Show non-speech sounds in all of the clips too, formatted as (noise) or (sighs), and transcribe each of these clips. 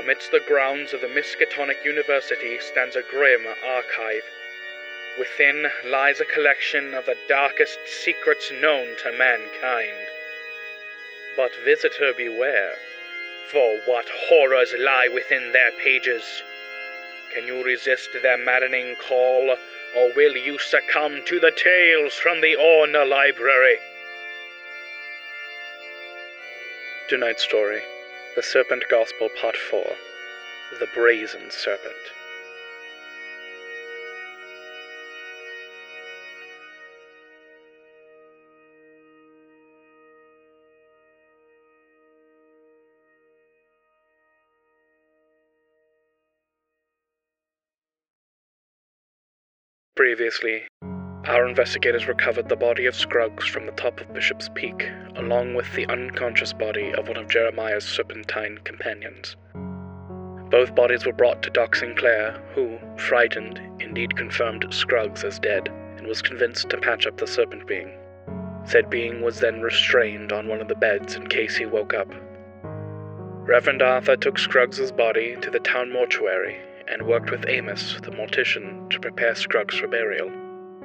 Amidst the grounds of the Miskatonic University stands a grim archive. Within lies a collection of the darkest secrets known to mankind. But visitor beware, for what horrors lie within their pages? Can you resist their maddening call, or will you succumb to the tales from the Orne Library? Tonight's story The Serpent Gospel, Part 4 The Brazen Serpent. Previously, our investigators recovered the body of Scruggs from the top of Bishop's Peak, along with the unconscious body of one of Jeremiah's serpentine companions. Both bodies were brought to Doc Sinclair, who, frightened, indeed confirmed Scruggs as dead, and was convinced to patch up the serpent being. Said being was then restrained on one of the beds in case he woke up. Reverend Arthur took Scruggs's body to the town mortuary and worked with Amos, the mortician, to prepare Scruggs for burial.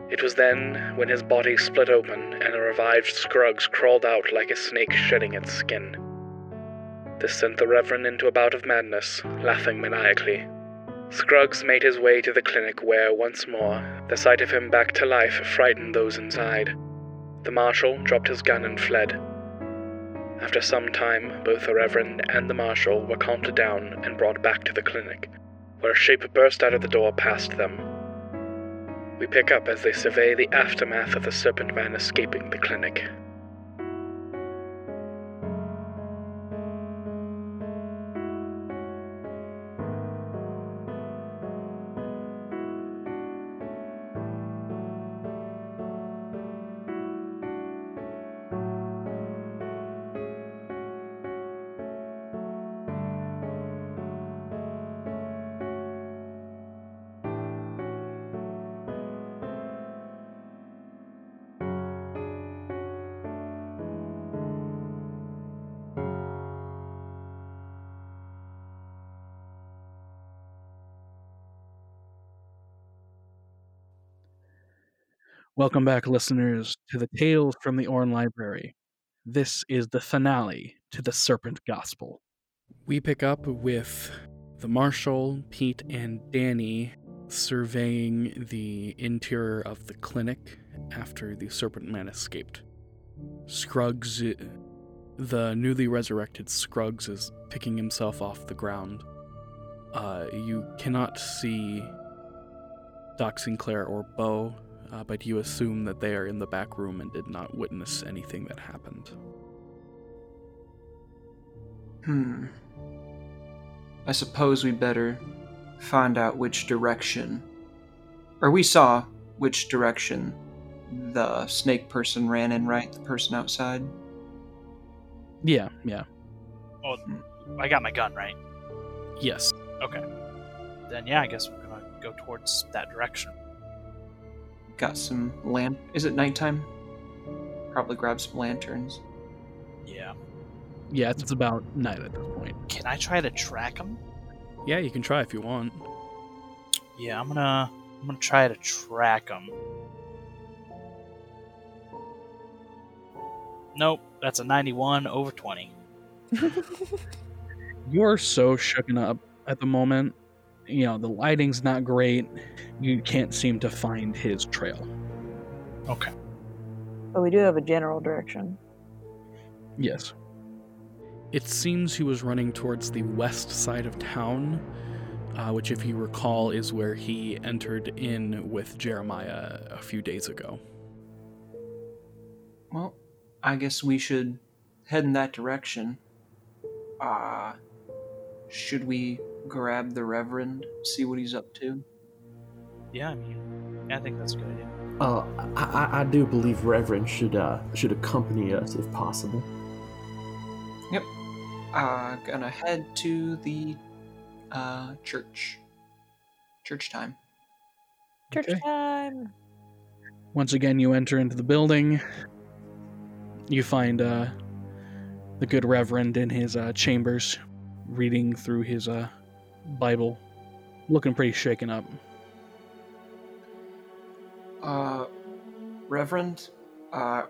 It was then when his body split open and a revived Scruggs crawled out like a snake shedding its skin. This sent the Reverend into a bout of madness, laughing maniacally. Scruggs made his way to the clinic where, once more, the sight of him back to life frightened those inside. The marshal dropped his gun and fled. After some time, both the Reverend and the marshal were calmed down and brought back to the clinic, where a shape burst out of the door past them. We pick up as they survey the aftermath of the Serpent Man escaping the clinic. Welcome back, listeners, to the Tales from the Orne Library. This is the finale to the Serpent Gospel. We pick up with the Marshal, Pete, and Danny surveying the interior of the clinic after the Serpent Man escaped. Scruggs, the newly resurrected Scruggs, is picking himself off the ground. Uh, you cannot see Doc Sinclair or Bo uh, but you assume that they are in the back room and did not witness anything that happened. Hmm. I suppose we better find out which direction. Or we saw which direction the snake person ran in, right? The person outside? Yeah, yeah. Oh, I got my gun, right? Yes. Okay. Then, yeah, I guess we're gonna go towards that direction. Got some lamp. Is it nighttime? Probably grab some lanterns. Yeah. Yeah, it's about night at this point. Can I try to track him? Yeah, you can try if you want. Yeah, I'm gonna I'm gonna try to track him. Nope, that's a 91 over 20. (laughs) You're so shooken up at the moment. You know, the lighting's not great. You can't seem to find his trail. Okay. But we do have a general direction. Yes. It seems he was running towards the west side of town, uh, which, if you recall, is where he entered in with Jeremiah a few days ago. Well, I guess we should head in that direction. Uh, should we grab the Reverend, see what he's up to? Yeah, I mean, I think that's a good idea. Uh, I, I, I do believe Reverend should uh should accompany us if possible. Yep. Uh, gonna head to the uh church. Church time. Church Okay. time. Once again, you enter into the building. You find uh, the good Reverend in his uh, chambers. reading through his uh, Bible, looking pretty shaken up. Uh, Reverend, uh,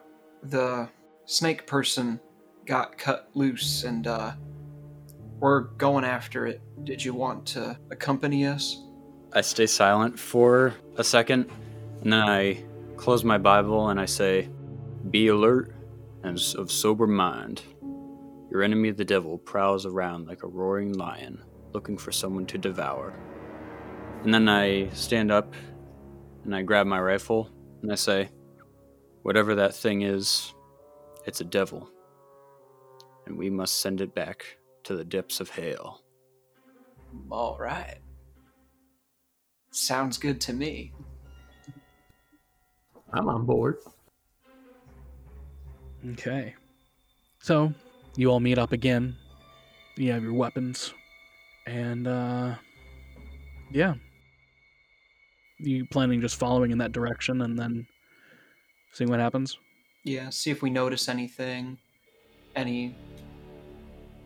the snake person got cut loose and, uh, we're going after it. Did you want to accompany us? I stay silent for a second, and then I close my Bible and I say, Be alert and of sober mind. Your enemy, the devil, prowls around like a roaring lion, looking for someone to devour. And then I stand up and I grab my rifle and I say, Whatever that thing is, it's a devil. And we must send it back to the depths of hell. All right. Sounds good to me. I'm on board. Okay. So, you all meet up again. You have your weapons. And, uh, yeah. You planning just following in that direction and then seeing what happens? Yeah, see if we notice anything. Any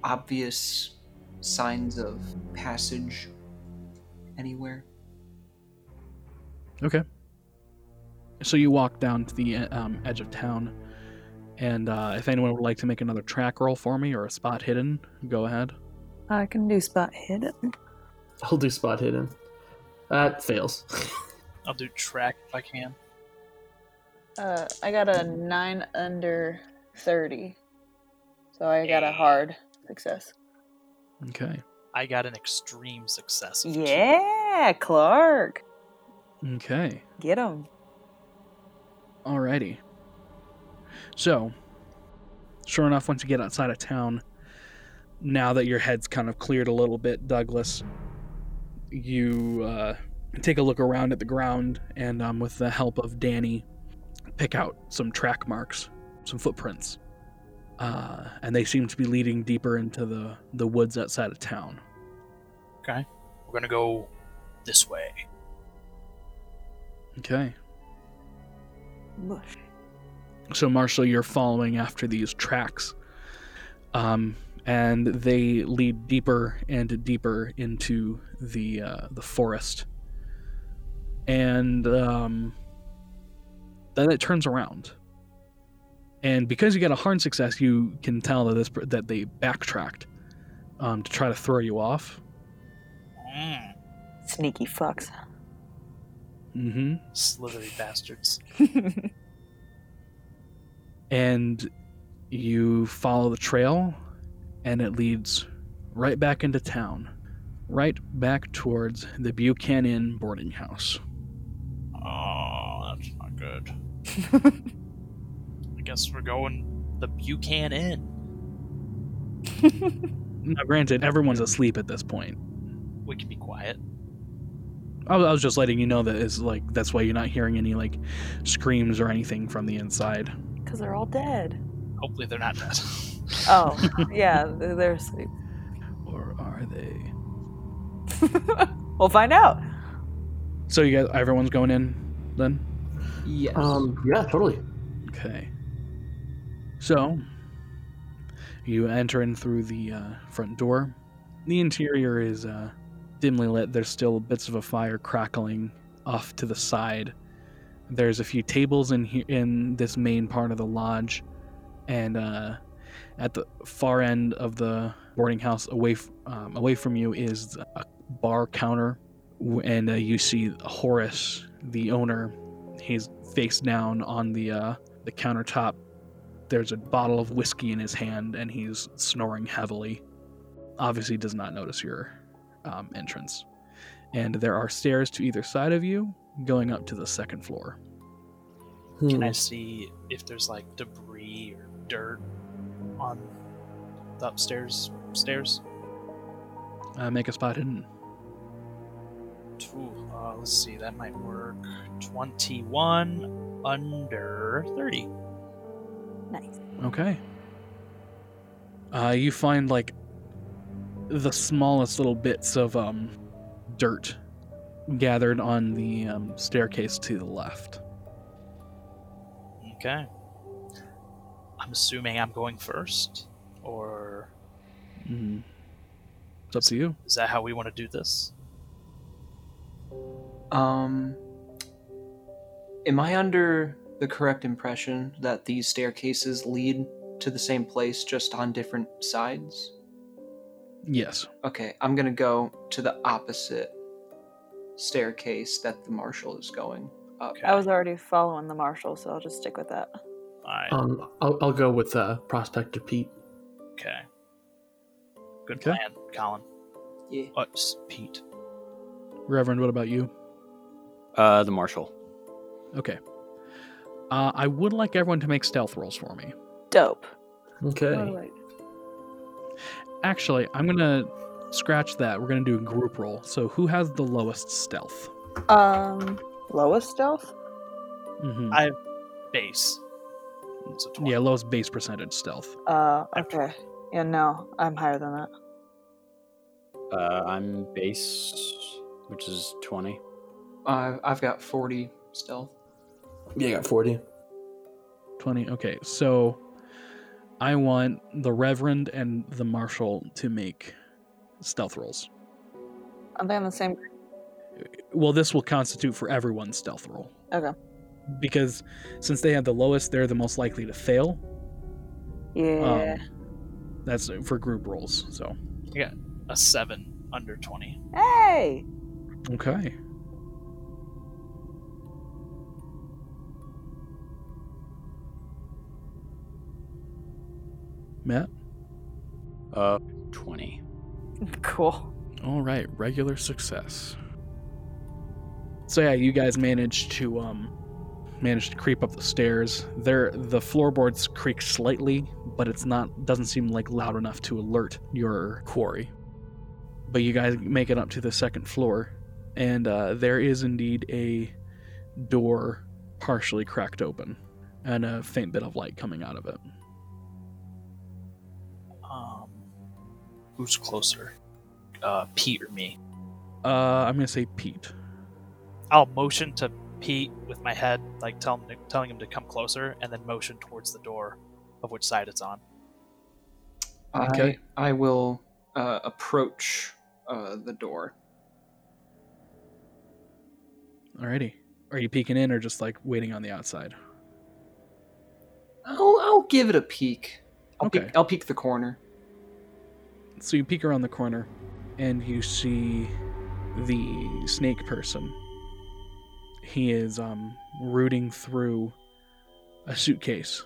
obvious signs of passage anywhere. Okay. So you walk down to the um, edge of town, and uh, if anyone would like to make another track roll for me or a spot hidden, go ahead. I can do spot hidden. I'll do spot hidden. That fails. (laughs) I'll do track if I can. Uh, I got a nine under thirty, so I got a hard success. Okay. I got an extreme success. of two. Yeah, Clark, Okay. get him. Alrighty. So, sure enough, once you get outside of town, now that your head's kind of cleared a little bit, Douglas, you uh, take a look around at the ground and, um, with the help of Danny, pick out some track marks, some footprints. Uh, and they seem to be leading deeper into the, the woods outside of town. Okay. We're gonna go this way. Okay. Bush. So, Marshall, you're following after these tracks, um, and they lead deeper and deeper into the uh, the forest. And um, then it turns around, and because you got a hard success, you can tell that this that they backtracked um, to try to throw you off. Mm, Sneaky fucks. Mm-hmm. slithery bastards. (laughs) and you follow the trail and it leads right back into town right back towards the buchanan boarding house Oh, that's not good. (laughs) I guess we're going the Buchanan Inn. (laughs) now granted everyone's asleep at this point We can be quiet. I was just letting you know that is like that's why you're not hearing any like screams or anything from the inside Because they're all dead. Hopefully they're not dead. (laughs) Oh, yeah, they're they're asleep. or are they (laughs) we'll find out. so you guys everyone's going in then Yes. Um, yeah, totally. Okay. So, you enter in through the uh, front door. The interior is uh, dimly lit. There's still bits of a fire crackling off to the side. There's a few tables in here in this main part of the lodge, and uh, at the far end of the boarding house, away um, away from you, is a bar counter, and uh, you see Horace, the owner. He's face down on the uh, the countertop. There's a bottle of whiskey in his hand, and he's snoring heavily. Obviously, does not notice your um, entrance. And there are stairs to either side of you, going up to the second floor. Can Hmm. I see if there's like debris or dirt on the upstairs stairs? Uh, make a spot hidden. Ooh, uh, let's see, that might work. 21 under 30. Nice. Okay. Uh, you find like the smallest little bits of um, dirt gathered on the um, staircase to the left. Okay. I'm assuming I'm going first, or Mhm. It's up to you. Is that how we want to do this? Um, am I under the correct impression that these staircases lead to the same place, just on different sides? Yes. Okay, I'm gonna go to the opposite staircase that the marshal is going up. Okay. I was already following the marshal, so I'll just stick with that. Alright. Um, I'll, I'll go with uh, Prospector Pete. okay. Good Okay. plan, Colin. Yeah. Oh, Pete. Reverend, what about you? Uh, the marshal. Okay. Uh, I would like everyone to make stealth rolls for me. Dope. Okay. Alright. Actually, I'm gonna scratch that. We're gonna do a group roll. So who has the lowest stealth? Um, lowest stealth? hmm I have base. So 20. Yeah, lowest base percentage stealth. Uh, Okay. okay. Yeah, no, I'm higher than that. Uh, I'm base, which is 20. I've, I've got 40 stealth. Yeah, I got 40. 20. Okay, so I want the Reverend and the Marshal to make stealth rolls. Are they on the same? Well, this will constitute for everyone's stealth roll. Okay. Because since they have the lowest, they're the most likely to fail. Yeah. Um, that's for group rolls. So, I got a 7 under 20. hey! okay. Matt? Uh, 20. Cool. All right, regular success. So yeah, you guys managed to um manage to creep up the stairs. There the floorboards creak slightly, but it's not doesn't seem like loud enough to alert your quarry. But you guys make it up to the second floor, and uh, there is indeed a door partially cracked open, and a faint bit of light coming out of it. Um, who's closer? Uh, Pete or me? Uh, I'm gonna say Pete. I'll motion to Pete with my head, like tell him to, telling him to come closer, and then motion towards the door of which side it's on. Okay. I, I will uh, approach uh, the door. Alrighty. Are you peeking in or just like waiting on the outside? I'll, I'll give it a peek. I'll, Okay. peek, I'll peek the corner. So you peek around the corner and you see the snake person. He is um rooting through a suitcase.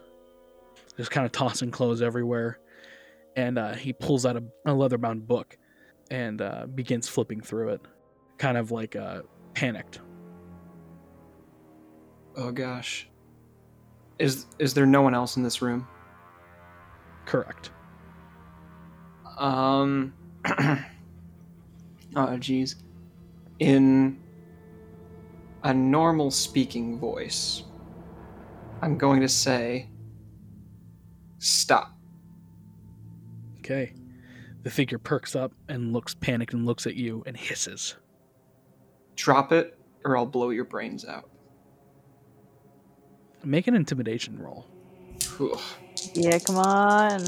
Just kind of tossing clothes everywhere. And uh, he pulls out a, a leather bound book and uh, begins flipping through it. Kind of like uh, panicked. Oh gosh. Is is there no one else in this room? Correct. Um. (clears throat) oh, jeez. In a normal speaking voice, I'm going to say, "Stop." Okay. The figure perks up and looks panicked and looks at you and hisses. Drop it, or I'll blow your brains out. Make an intimidation roll. Ugh. Yeah, come on.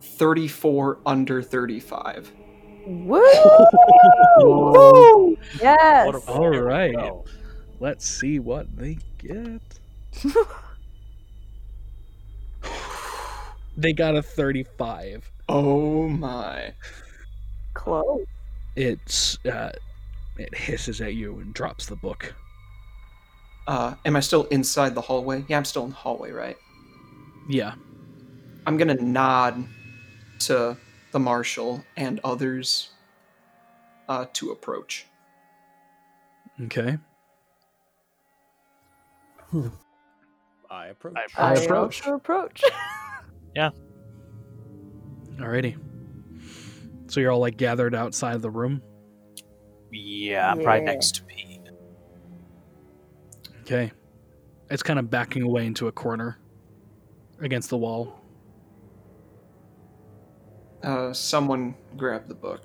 Thirty-four under thirty-five. Woo! Woo! Yes. What All right. Let's see what they get. (laughs) they got a 35. Oh my! Close. It's uh it hisses at you and drops the book. Uh, am I still inside the hallway? Yeah, I'm still in the hallway, right? Yeah. I'm gonna nod to the marshal and others uh, to approach. Okay. I approach. I approach. I approach. (laughs) yeah. Alrighty. So you're all like gathered outside of the room. Yeah, I'm right next to me. Okay. It's kind of backing away into a corner against the wall. Uh, someone grab the book.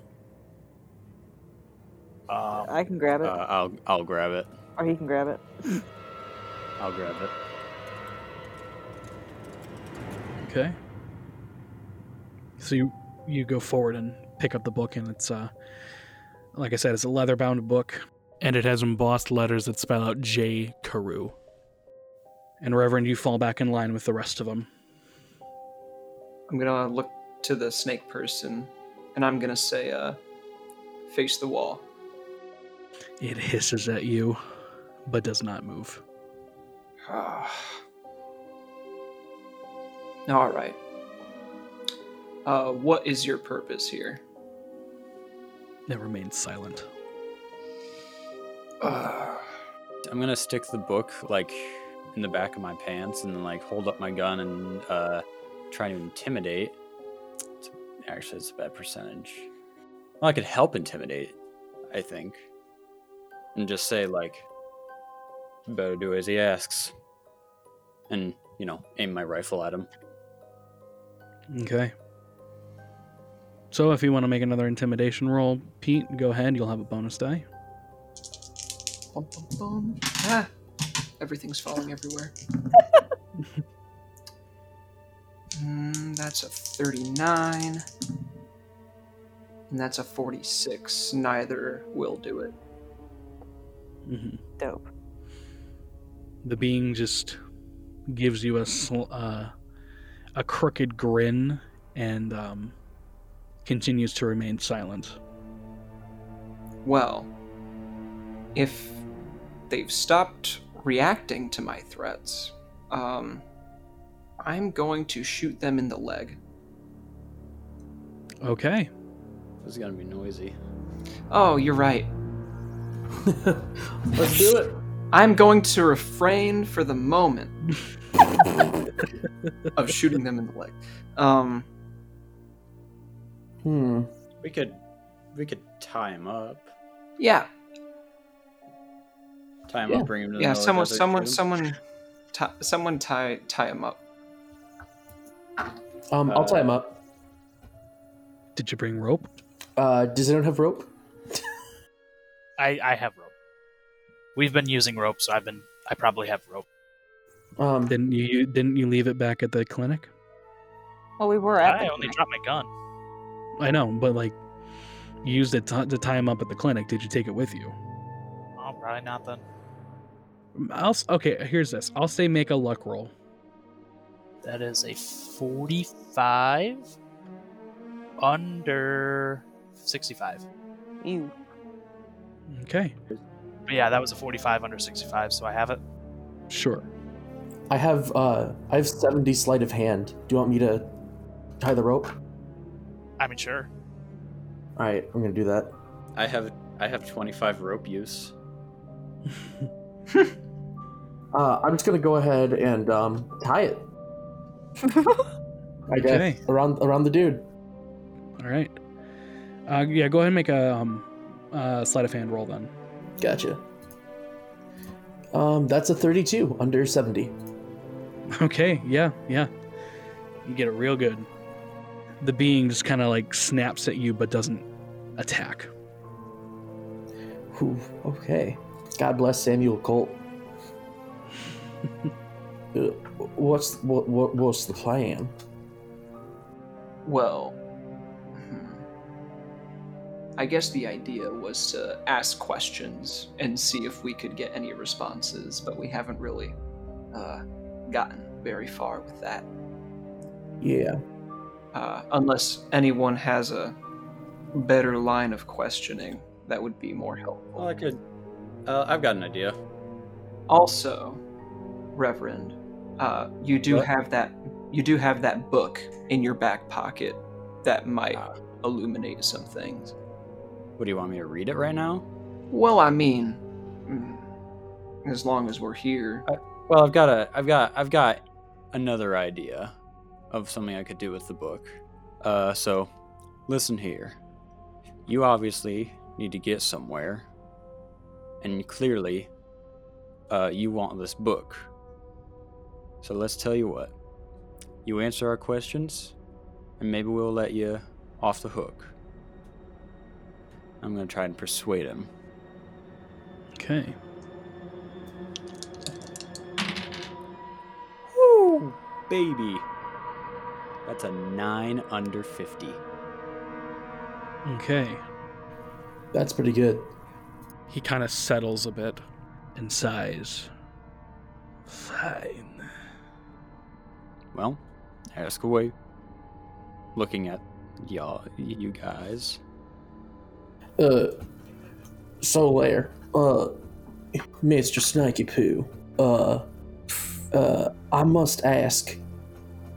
Um, I can grab Uh, it, I'll I'll grab it. or he can grab it. I'll grab it. Okay. So you you go forward and pick up the book, and it's uh, like I said, it's a leather bound book, and it has embossed letters that spell out J. Carew. And Reverend, you fall back in line with the rest of them. I'm gonna look to the snake person, and I'm gonna say, uh, face the wall. It hisses at you, but does not move. (sighs) All right. Uh, what is your purpose here? It remains silent. Uh, I'm gonna stick the book like in the back of my pants and then like hold up my gun and uh, try to intimidate. It's, actually, it's a bad percentage. Well, I could help intimidate, I think, and just say like, "Better do as he asks," and you know, aim my rifle at him. Okay. So if you want to make another intimidation roll, Pete, go ahead. You'll have a bonus die. bum, bum, bum. Ah, everything's falling everywhere. (laughs) mm, that's a 39. And that's a 46. Neither will do it. hmm Dope. The being just gives you a sl- uh, a crooked grin and um, continues to remain silent. Well, if they've stopped reacting to my threats, um, I'm going to shoot them in the leg. Okay. This is gonna be noisy. Oh, you're right. (laughs) Let's do it. I'm going to refrain for the moment (laughs) of shooting them in the leg. Um, Hmm. We could, we could tie him up. yeah, Tie him Yeah. up, bring him to the yeah. middle of the Someone, someone, shoot someone, tie, someone tie tie him up. Um, I'll tie him up. Did you bring rope? Uh, does anyone have rope? (laughs) I, I have rope. We've been using rope, so I've been. I probably have rope. Um, Didn't you, you didn't you leave it back at the clinic? Well, we were at I the only clinic. dropped my gun. I know, but like you used it to, to tie him up at the clinic. Did you take it with you? Oh, probably not then. I'll s- okay. Here's this. I'll say make a luck roll. That is a 45 under 65. You. Okay, But yeah, that was a 45 under 65, so I have it. sure. I have uh, I have seventy sleight of hand. Do you want me to tie the rope? I mean, sure. All right, I'm gonna do that. I have, I have 25 rope use. (laughs) Uh, I'm just gonna go ahead and um, tie it. (laughs) I guess Okay. around around the dude. All right. Uh, yeah, go ahead and make a um, uh, sleight of hand roll then. Gotcha. Um, that's a 32 under 70. (laughs) Okay, yeah, yeah. You get it real good. The being just kind of like snaps at you but doesn't attack. Whew, okay. God bless Samuel Colt. (laughs) Uh, what's what, what what's the plan? Well, hmm. I guess the idea was to ask questions and see if we could get any responses, but we haven't really uh, gotten very far with that. Yeah. Uh, unless anyone has a better line of questioning, that would be more helpful. Well, I could. Uh, I've got an idea. Also, Reverend, uh, you do What? have that you do have that book in your back pocket that might Ah. illuminate some things. What do you want me to read it right now? Well, I mean, mm, as long as we're here. Well, I've got a, I've got, I've got another idea of something I could do with the book. Uh, so listen here. You obviously need to get somewhere, and clearly, uh, you want this book. So let's tell you what. You answer our questions, and maybe we'll let you off the hook. I'm gonna try and persuade him. Okay. Woo, baby. That's a 9 under 50. Okay. That's pretty good. He kind of settles a bit and sighs. Fine. Well, ask away. Looking at y'all, you guys. Uh, Solaire, uh, Mr. Snaky Poo, uh, uh, I must ask,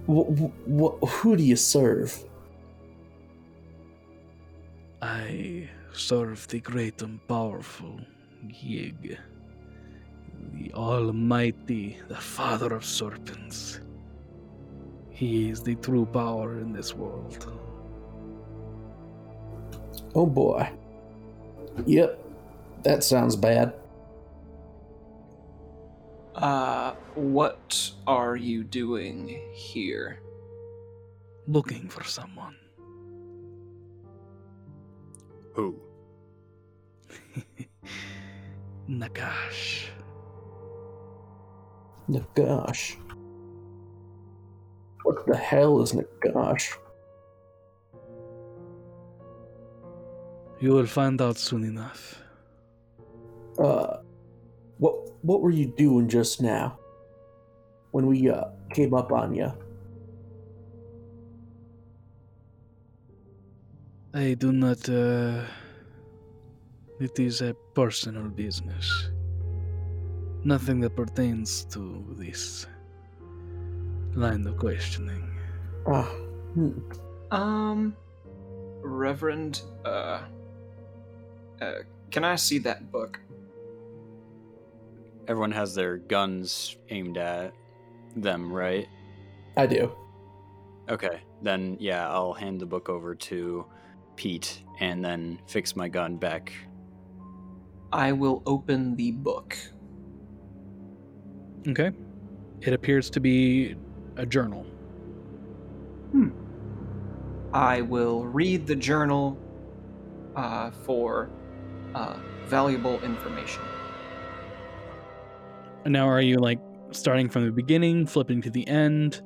wh- wh- who do you serve? I serve the great and powerful Yig, the Almighty, the Father of Serpents. He is the true power in this world. Oh boy. Yep, that sounds bad. Uh, what are you doing here? Looking for someone. Who? (laughs) Nagash. Nagash. What the hell is Nagash? You will find out soon enough. Uh, what what were you doing just now? When we uh came up on you? I do not, uh. It is a personal business. Nothing that pertains to this line of questioning. Ah, hmm. Um, Reverend, uh, uh, can I see that book? Everyone has their guns aimed at them, right? I do. Okay, then yeah, I'll hand the book over to Pete and then fix my gun back. I will open the book. Okay. It appears to be a journal. Hmm. I will read the journal uh, for uh, valuable information. And now are you like starting from the beginning, flipping to the end?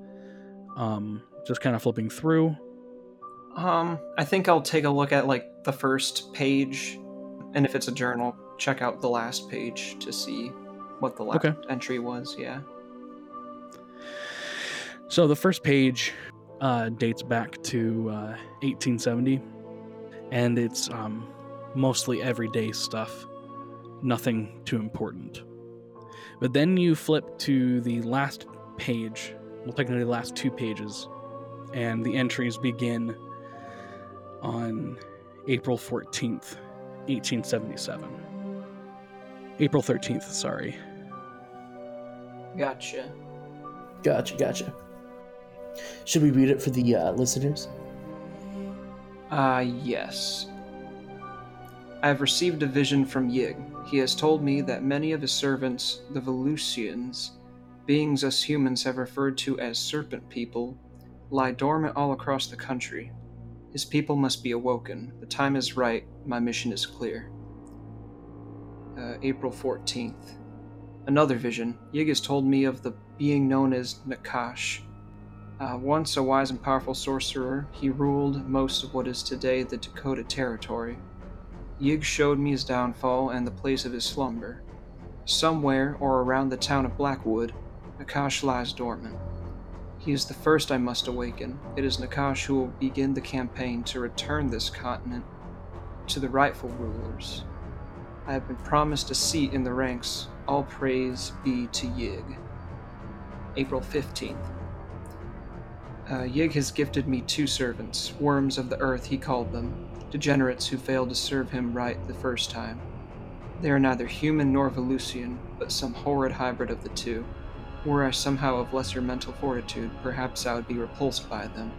Um, just kind of flipping through. Um, I think I'll take a look at like the first page, and if it's a journal, check out the last page to see what the last Okay. entry was. Yeah. So the first page uh, dates back to uh, 1870, and it's um, mostly everyday stuff, nothing too important. But then you flip to the last page, well, technically the last two pages, and the entries begin on April 14th, 1877. April 13th, sorry. Gotcha. Gotcha, gotcha. Should we read it for the uh, listeners? Uh, yes. I have received a vision from Yig. He has told me that many of his servants, the Valusians, beings us humans have referred to as serpent people, lie dormant all across the country. His people must be awoken. The time is right. My mission is clear. Uh, April 14th. Another vision. Yig has told me of the being known as Nakash. Uh, once a wise and powerful sorcerer, he ruled most of what is today the Dakota Territory. Yig showed me his downfall and the place of his slumber. Somewhere or around the town of Blackwood, Nakash lies dormant. He is the first I must awaken. It is Nakash who will begin the campaign to return this continent to the rightful rulers. I have been promised a seat in the ranks. All praise be to Yig. April 15th. Uh, Yig has gifted me two servants, worms of the earth, he called them, degenerates who failed to serve him right the first time. They are neither human nor Valusian, but some horrid hybrid of the two. Were I somehow of lesser mental fortitude, perhaps I would be repulsed by them.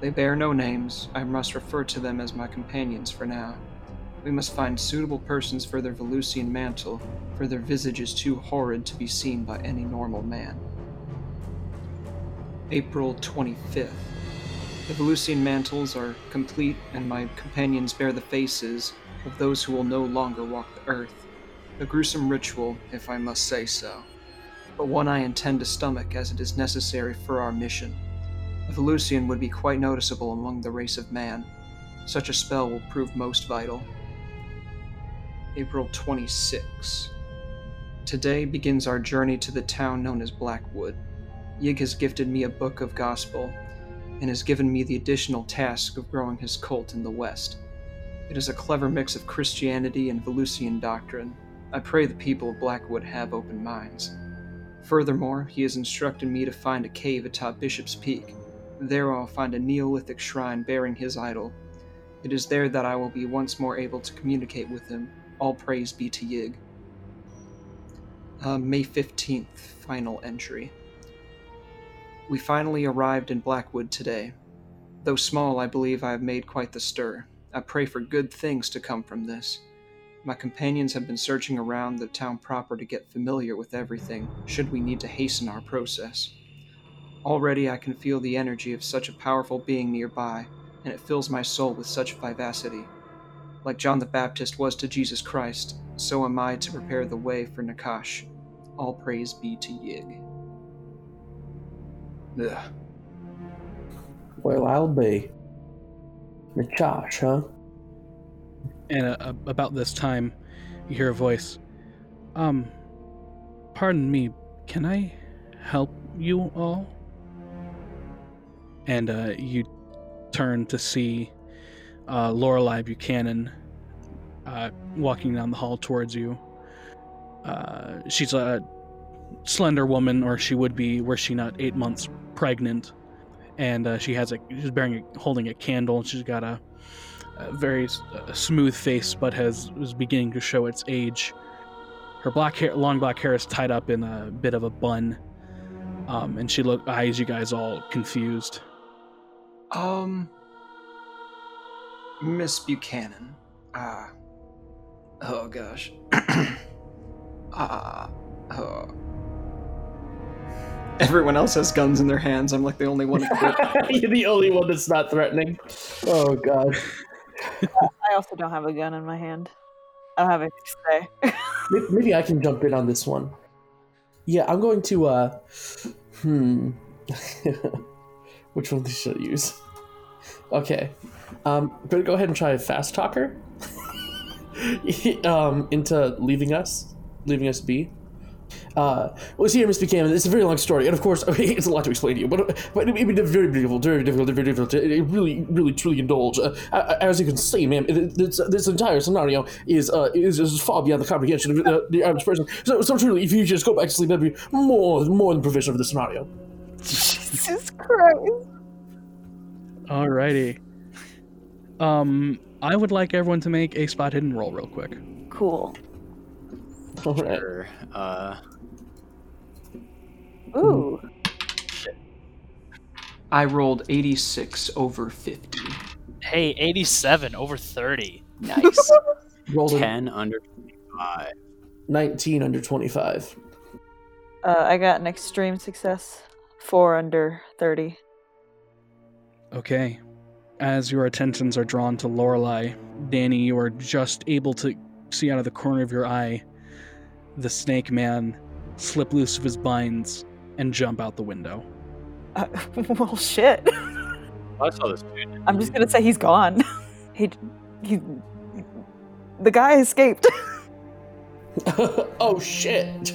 They bear no names, I must refer to them as my companions for now. We must find suitable persons for their Valusian mantle, for their visage is too horrid to be seen by any normal man. April 25th. The Valusian mantles are complete, and my companions bear the faces of those who will no longer walk the earth. A gruesome ritual, if I must say so, but one I intend to stomach as it is necessary for our mission. Evolution would be quite noticeable among the race of man. Such a spell will prove most vital. April 26. Today begins our journey to the town known as Blackwood. Yig has gifted me a book of gospel and has given me the additional task of growing his cult in the West. It is a clever mix of Christianity and Valusian doctrine. I pray the people of Blackwood have open minds. Furthermore, he has instructed me to find a cave atop Bishop's Peak. There I'll find a Neolithic shrine bearing his idol. It is there that I will be once more able to communicate with him. All praise be to Yig. Uh, May 15th, final entry. We finally arrived in Blackwood today. Though small, I believe I have made quite the stir. I pray for good things to come from this. My companions have been searching around the town proper to get familiar with everything, should we need to hasten our process. Already I can feel the energy of such a powerful being nearby, and it fills my soul with such vivacity. Like John the Baptist was to Jesus Christ, so am I to prepare the way for Nakash. All praise be to Yig. Ugh. Well, I'll be. Nachash, huh? And uh, about this time, you hear a voice. Um, pardon me, can I help you all? And uh, you turn to see uh, Lorelei Buchanan uh, walking down the hall towards you. Uh, she's a slender woman, or she would be, were she not eight months pregnant. And uh, she has a she's bearing a, holding a candle, and she's got a, a very uh, smooth face, but has is beginning to show its age. Her black hair, long black hair, is tied up in a bit of a bun, um, and she look eyes you guys all confused. Um, Miss Buchanan. Ah. oh gosh. (clears throat) Ah. oh. Everyone else has guns in their hands. I'm like the only one. (laughs) You're the only one that's not threatening. Oh god. I also don't have a gun in my hand. I don't have anything to say. Maybe I can jump in on this one. Yeah, I'm going to uh hmm. (laughs) Which one should I use? Okay. Um better go ahead and try a fast talker. (laughs) um into leaving us. Leaving us be. Uh, well, see here, Miss Buchanan. It's a very long story, and of course, (laughs) it's a lot to explain to you. But, but it, it, very difficult, very difficult, very difficult. to really, really, truly indulge. Uh, as you can see, ma'am, this, this entire scenario is, uh, is is far beyond the comprehension of uh, the average person. So, so truly, if you just go back to sleep, that'd be more, more than provision for the scenario. Jesus Christ. Alrighty. Um, I would like everyone to make a spot hidden roll real quick. Cool. All right. Sure. Uh, Ooh. I rolled 86 over 50. Hey, 87 over 30. Nice. (laughs) Rolled a 10 under 25. 19 under 25. Uh, I got an extreme success. Four under 30. Okay. As your attentions are drawn to Lorelei, Danny, you are just able to see out of the corner of your eye the snake man slip loose of his binds and jump out the window. Uh, (laughs) well, shit. I saw this dude. I'm just gonna say he's gone. (laughs) he, he, the guy escaped. (laughs) oh shit!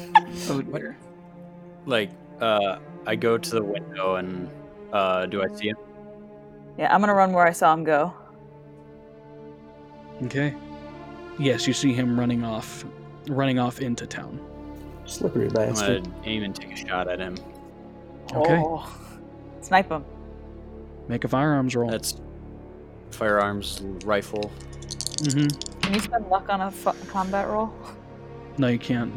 oh dear. Like, uh, I go to the window and, uh, do I see him? yeah, I'm gonna run where I saw him go. Okay. Yes, you see him running off, running off into town. Slippery I'm bastard. gonna aim and take a shot at him. Okay. Oh. Snipe him. Make a firearms roll. That's firearms, rifle. mm-hmm. Can you spend luck on a combat roll? No, you can't.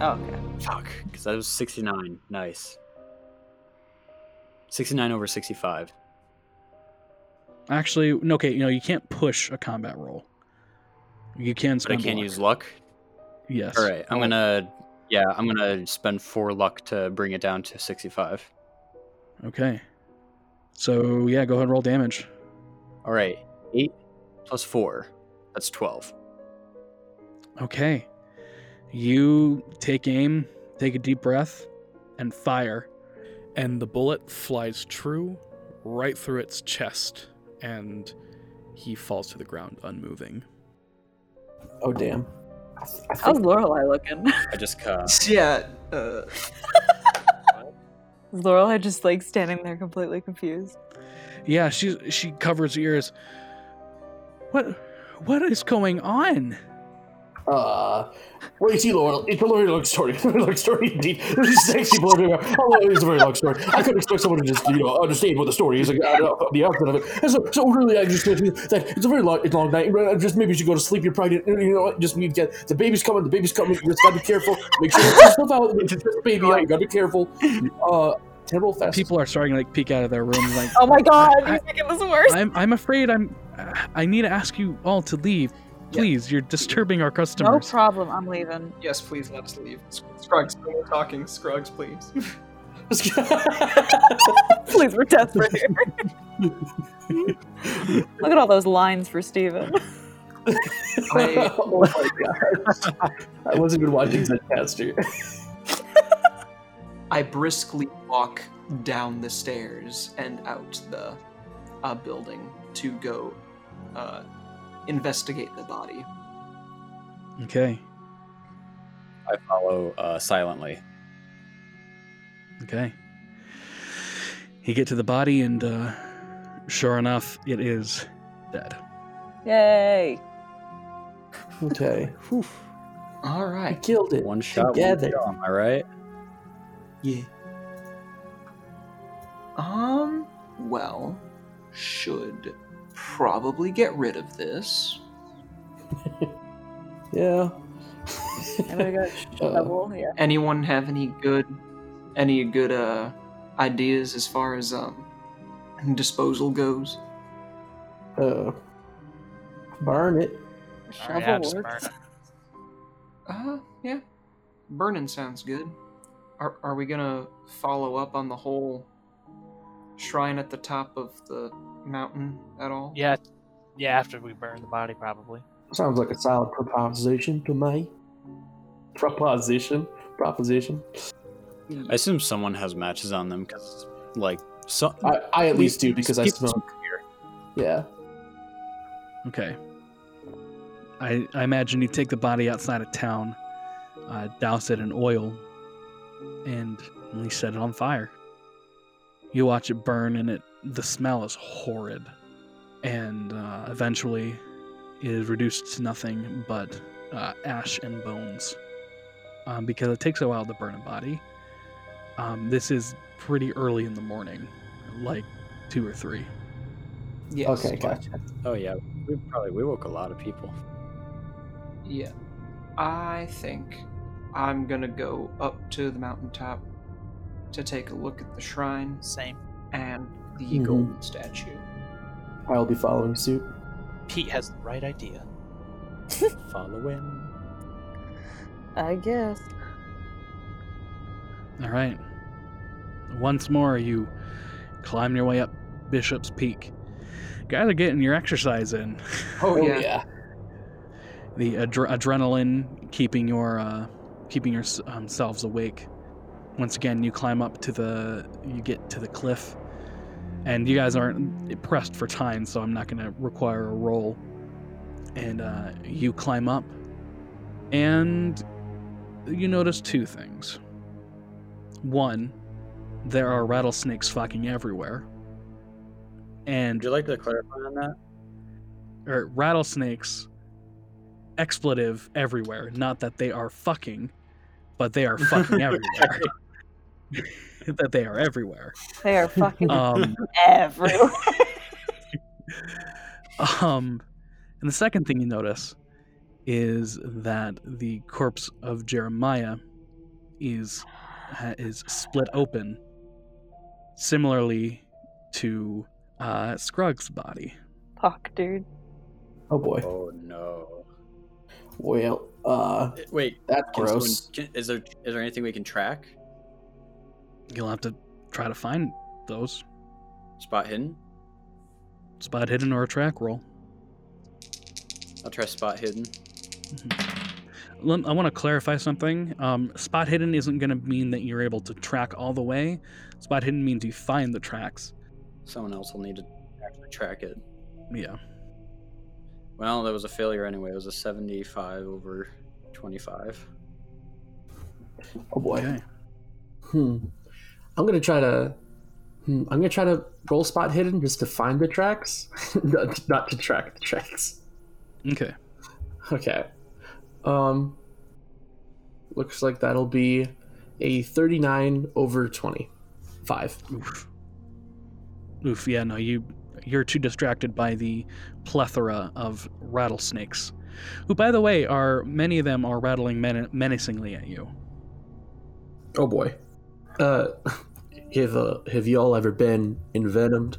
Oh, okay. Fuck, because that was 69. Nice. 69 over 65. Actually, no, okay, you know, you can't push a combat roll. You can spend But I can't luck. use luck. Yes. All right, I'm gonna. Yeah, I'm gonna spend four luck to bring it down to 65. Okay. So yeah, go ahead and roll damage. All right, eight plus four. That's 12. Okay. You take aim, take a deep breath, and fire. And the bullet flies true right through its chest, and he falls to the ground unmoving. Oh damn. I How's think, Lorelei looking? (laughs) I just cut. Yeah. Uh, Is (laughs) Lorelei just like standing there completely confused? Yeah, she she covers her ears. What what is going on? Uh, well, you see, Laurel, it's a very long story. very long story indeed. This is sexy boy. Oh, it's a very long story. I couldn't expect someone to just, you know, understand what the story is, like, uh, the outcome of it. And so, so really, I just that it's a very long, it's a long night. Uh, Just maybe you should go to sleep. You're pregnant. you know, just need to get the baby's coming. The baby's coming. You just gotta be careful. Make sure you stuff out. It's just a baby out. You gotta be careful. Uh, terrible fast. People are starting to like peek out of their rooms like Oh my god, I- you're making this worse. I'm I'm afraid I'm I need to ask you all to leave. Please, you're disturbing our customers. No problem, I'm leaving. yes, please let us leave. Scruggs, no more talking. Scruggs, please. (laughs) Please, we're desperate here. (laughs) Look at all those lines for Steven. I, oh my god. I wasn't even watching Zencastr. (laughs) I briskly walk down the stairs and out the uh, building to go uh, investigate the body. Okay. I follow uh, silently. Okay. You get to the body and uh sure enough it is dead. Yay. Okay. (laughs) Whew. All I right. killed it. One shot, one Together. kill. Am I right? Yeah. Um, well, should probably get rid of this. (laughs) Yeah. Got (laughs) Uh. Yeah. Anyone have any good, any good uh ideas as far as um disposal goes? Uh, burn it. Shovel Alright, yeah, works. burn it. Uh, yeah. Burning sounds good. Are, are we gonna follow up on the whole shrine at the top of the mountain at all? Yeah, yeah. After we burn the body, probably. Sounds like a solid proposition to me. Proposition. Proposition. I assume someone has matches on them because, like, so. I, I at least do because I People smoke. here. Yeah. Okay. I I imagine you take the body outside of town, uh, douse it in oil, and you set it on fire. You watch it burn, and it the smell is horrid, and uh, eventually, it is reduced to nothing but uh, ash and bones. Um, because it takes a while to burn a body. Um, this is pretty early in the morning, like two or three. Yes. Okay, but- gotcha. Oh yeah, we probably we woke a lot of people. Yeah. I think I'm gonna go up to the mountaintop to take a look at the shrine Same. and the Mhm. golden statue. I'll be following suit. Pete has the right idea. (laughs) Follow Following. I guess. All right. Once more, you climb your way up Bishop's Peak. Guys are getting your exercise in. Oh, Oh yeah. yeah. The adre- adrenaline keeping your uh, keeping yourselves awake. Once again, you climb up to the you get to the cliff, and you guys aren't pressed for time, so I'm not going to require a roll. And uh, you climb up, and you notice two things. One, there are rattlesnakes fucking everywhere. And Would you like to clarify on that? or rattlesnakes expletive everywhere not that they are fucking but they are (laughs) fucking everywhere (laughs) that they are everywhere They are fucking um everywhere. (laughs) um and the second thing you notice is that the corpse of jeremiah is ha- is split open similarly to uh scruggs body Fuck, dude. Oh boy. Oh no. Well, uh, Wait, that's can someone- gross. can- is there is there anything we can track? You'll have to try to find those Spot hidden. spot hidden or a track roll I'll try spot hidden. Lem- I want to clarify something. Um, spot hidden isn't going to mean that you're able to track all the way. Spot hidden means you find the tracks. Someone else will need to actually track it. Yeah. Well, that was a failure anyway. It was a 75 over 25. Oh boy. Okay. Hmm. I'm gonna try to. Hmm, I'm gonna try to roll spot hidden just to find the tracks, (laughs) not, not to track the tracks. Okay. Okay. Um. Looks like that'll be a 39 over 25. Oof. Oof. Yeah. No. You. You're too distracted by the plethora of rattlesnakes, who, by the way, are many of them are rattling men- menacingly at you. Oh boy. Uh, have uh, have y'all ever been envenomed?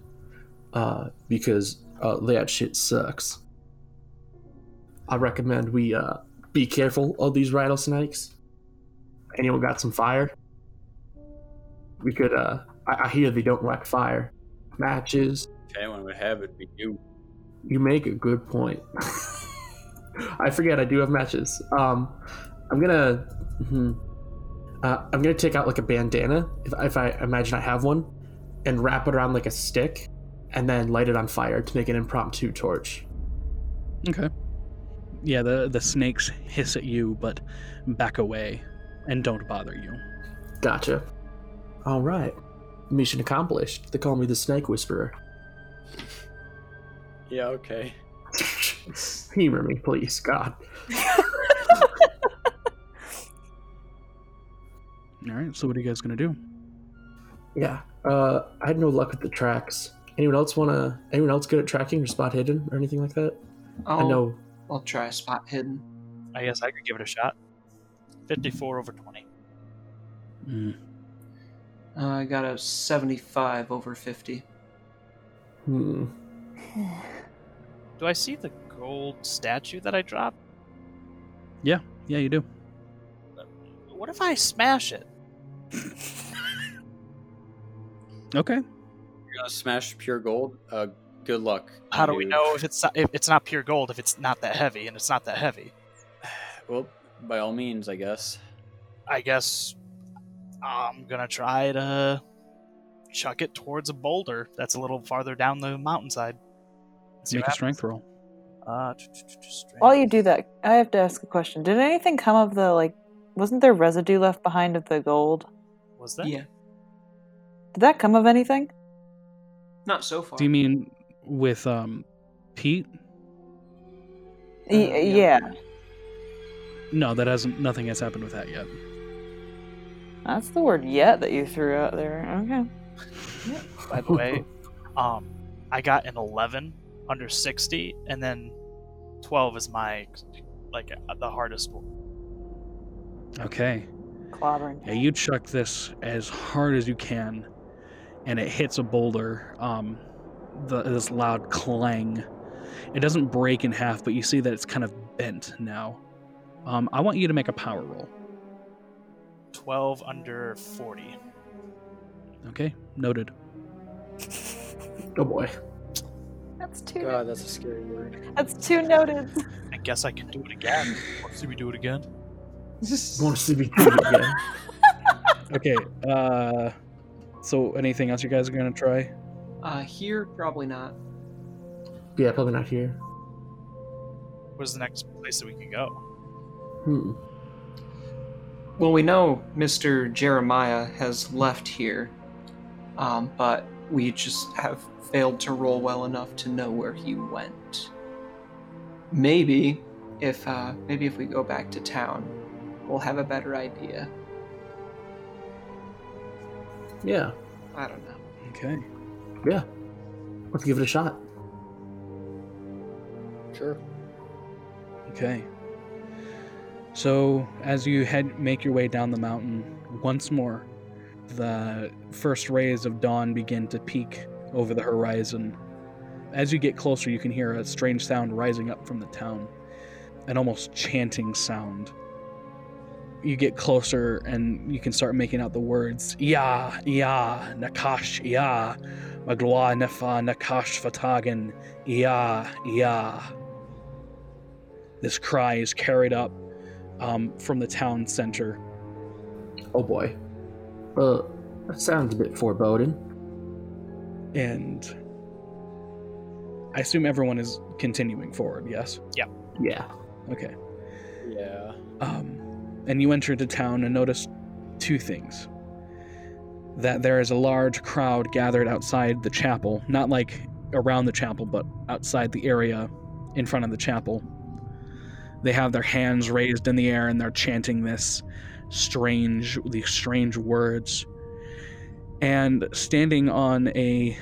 Uh, because uh, that shit sucks. I recommend we uh be careful of these rattlesnakes. Anyone got some fire? We could uh, I, I hear they don't like fire. Matches. If anyone would have it, be you. You make a good point. (laughs) I forget I do have matches. Um, I'm gonna, hmm, uh, I'm gonna take out like a bandana if, if I imagine I have one, and wrap it around like a stick, and then light it on fire to make an impromptu torch. Okay. Yeah. The the snakes hiss at you, but back away, and don't bother you. Gotcha. All right, mission accomplished. They call me the Snake Whisperer. Yeah, okay. (laughs) Humor me, please, God. (laughs) All right. So what are you guys gonna do? Yeah. Uh, I had no luck with the tracks. Anyone else wanna? Anyone else good at tracking or spot hidden or anything like that? I'll, I know. I'll try spot hidden. I guess I could give it a shot. 54 over 20. Mm. Uh, I got a 75 over 50. Hmm. (sighs) Do I see the gold statue that I dropped? Yeah. Yeah. You do. What if I smash it? Okay. You're gonna smash pure gold? Uh, good luck. How do we know if it's if it's not pure gold if it's not that heavy and it's not that heavy? (sighs) Well, by all means, I guess. I guess I'm gonna try to chuck it towards a boulder that's a little farther down the mountainside. See Make a strength roll. happens. Uh, strength. While you do that, I have to ask a question. Did anything come of the like? Wasn't there residue left behind of the gold? Was that? Yeah, Did that come of anything? not so far. Do you mean with um, Pete? Y- Uh, yeah. yeah. No, that hasn't. Nothing has happened with that yet. That's the word "yet" that you threw out there. Okay. (laughs) By the way, um, I got an 11 under 60, and then 12 is my like the hardest one. Okay. Clobbering. Yeah, you chuck this as hard as you can, and it hits a boulder. Um, the, this loud clang. It doesn't break in half, but you see that it's kind of bent now. Um, I want you to make a power roll. 12 under 40. Okay, noted. (laughs) Oh boy. That's two. God, that's a scary word. That's two noted. I guess I can do it again. Want to see me do it again? Want to see me again? (laughs) Okay. Uh, so anything else you guys are gonna try? Uh, here, probably not. Yeah, probably not here. Where's the next place that we can go? Hmm. Well, we know Mr. Jeremiah has left here, um, but we just have failed to roll well enough to know where he went. Maybe if uh, maybe if we go back to town, we'll have a better idea. Yeah. I don't know. Okay. Yeah. Let's give it a shot. Sure. Okay. So as you head make your way down the mountain once more, the first rays of dawn begin to peek over the horizon. As you get closer, you can hear a strange sound rising up from the town, an almost chanting sound. You get closer and you can start making out the words Ya, Ya, Nachash, Ya, Magloa Nefa Nachash Fatagan, Ya, Ya. This cry is carried up um, from the town center. Oh boy. Uh, that sounds a bit foreboding. And I assume everyone is continuing forward, yes? Yeah. Yeah. Okay. Yeah. Um, and you enter into town and notice two things. That there is a large crowd gathered outside the chapel, not like around the chapel, but outside the area in front of the chapel. They have their hands raised in the air and they're chanting this strange, these strange words. And standing on a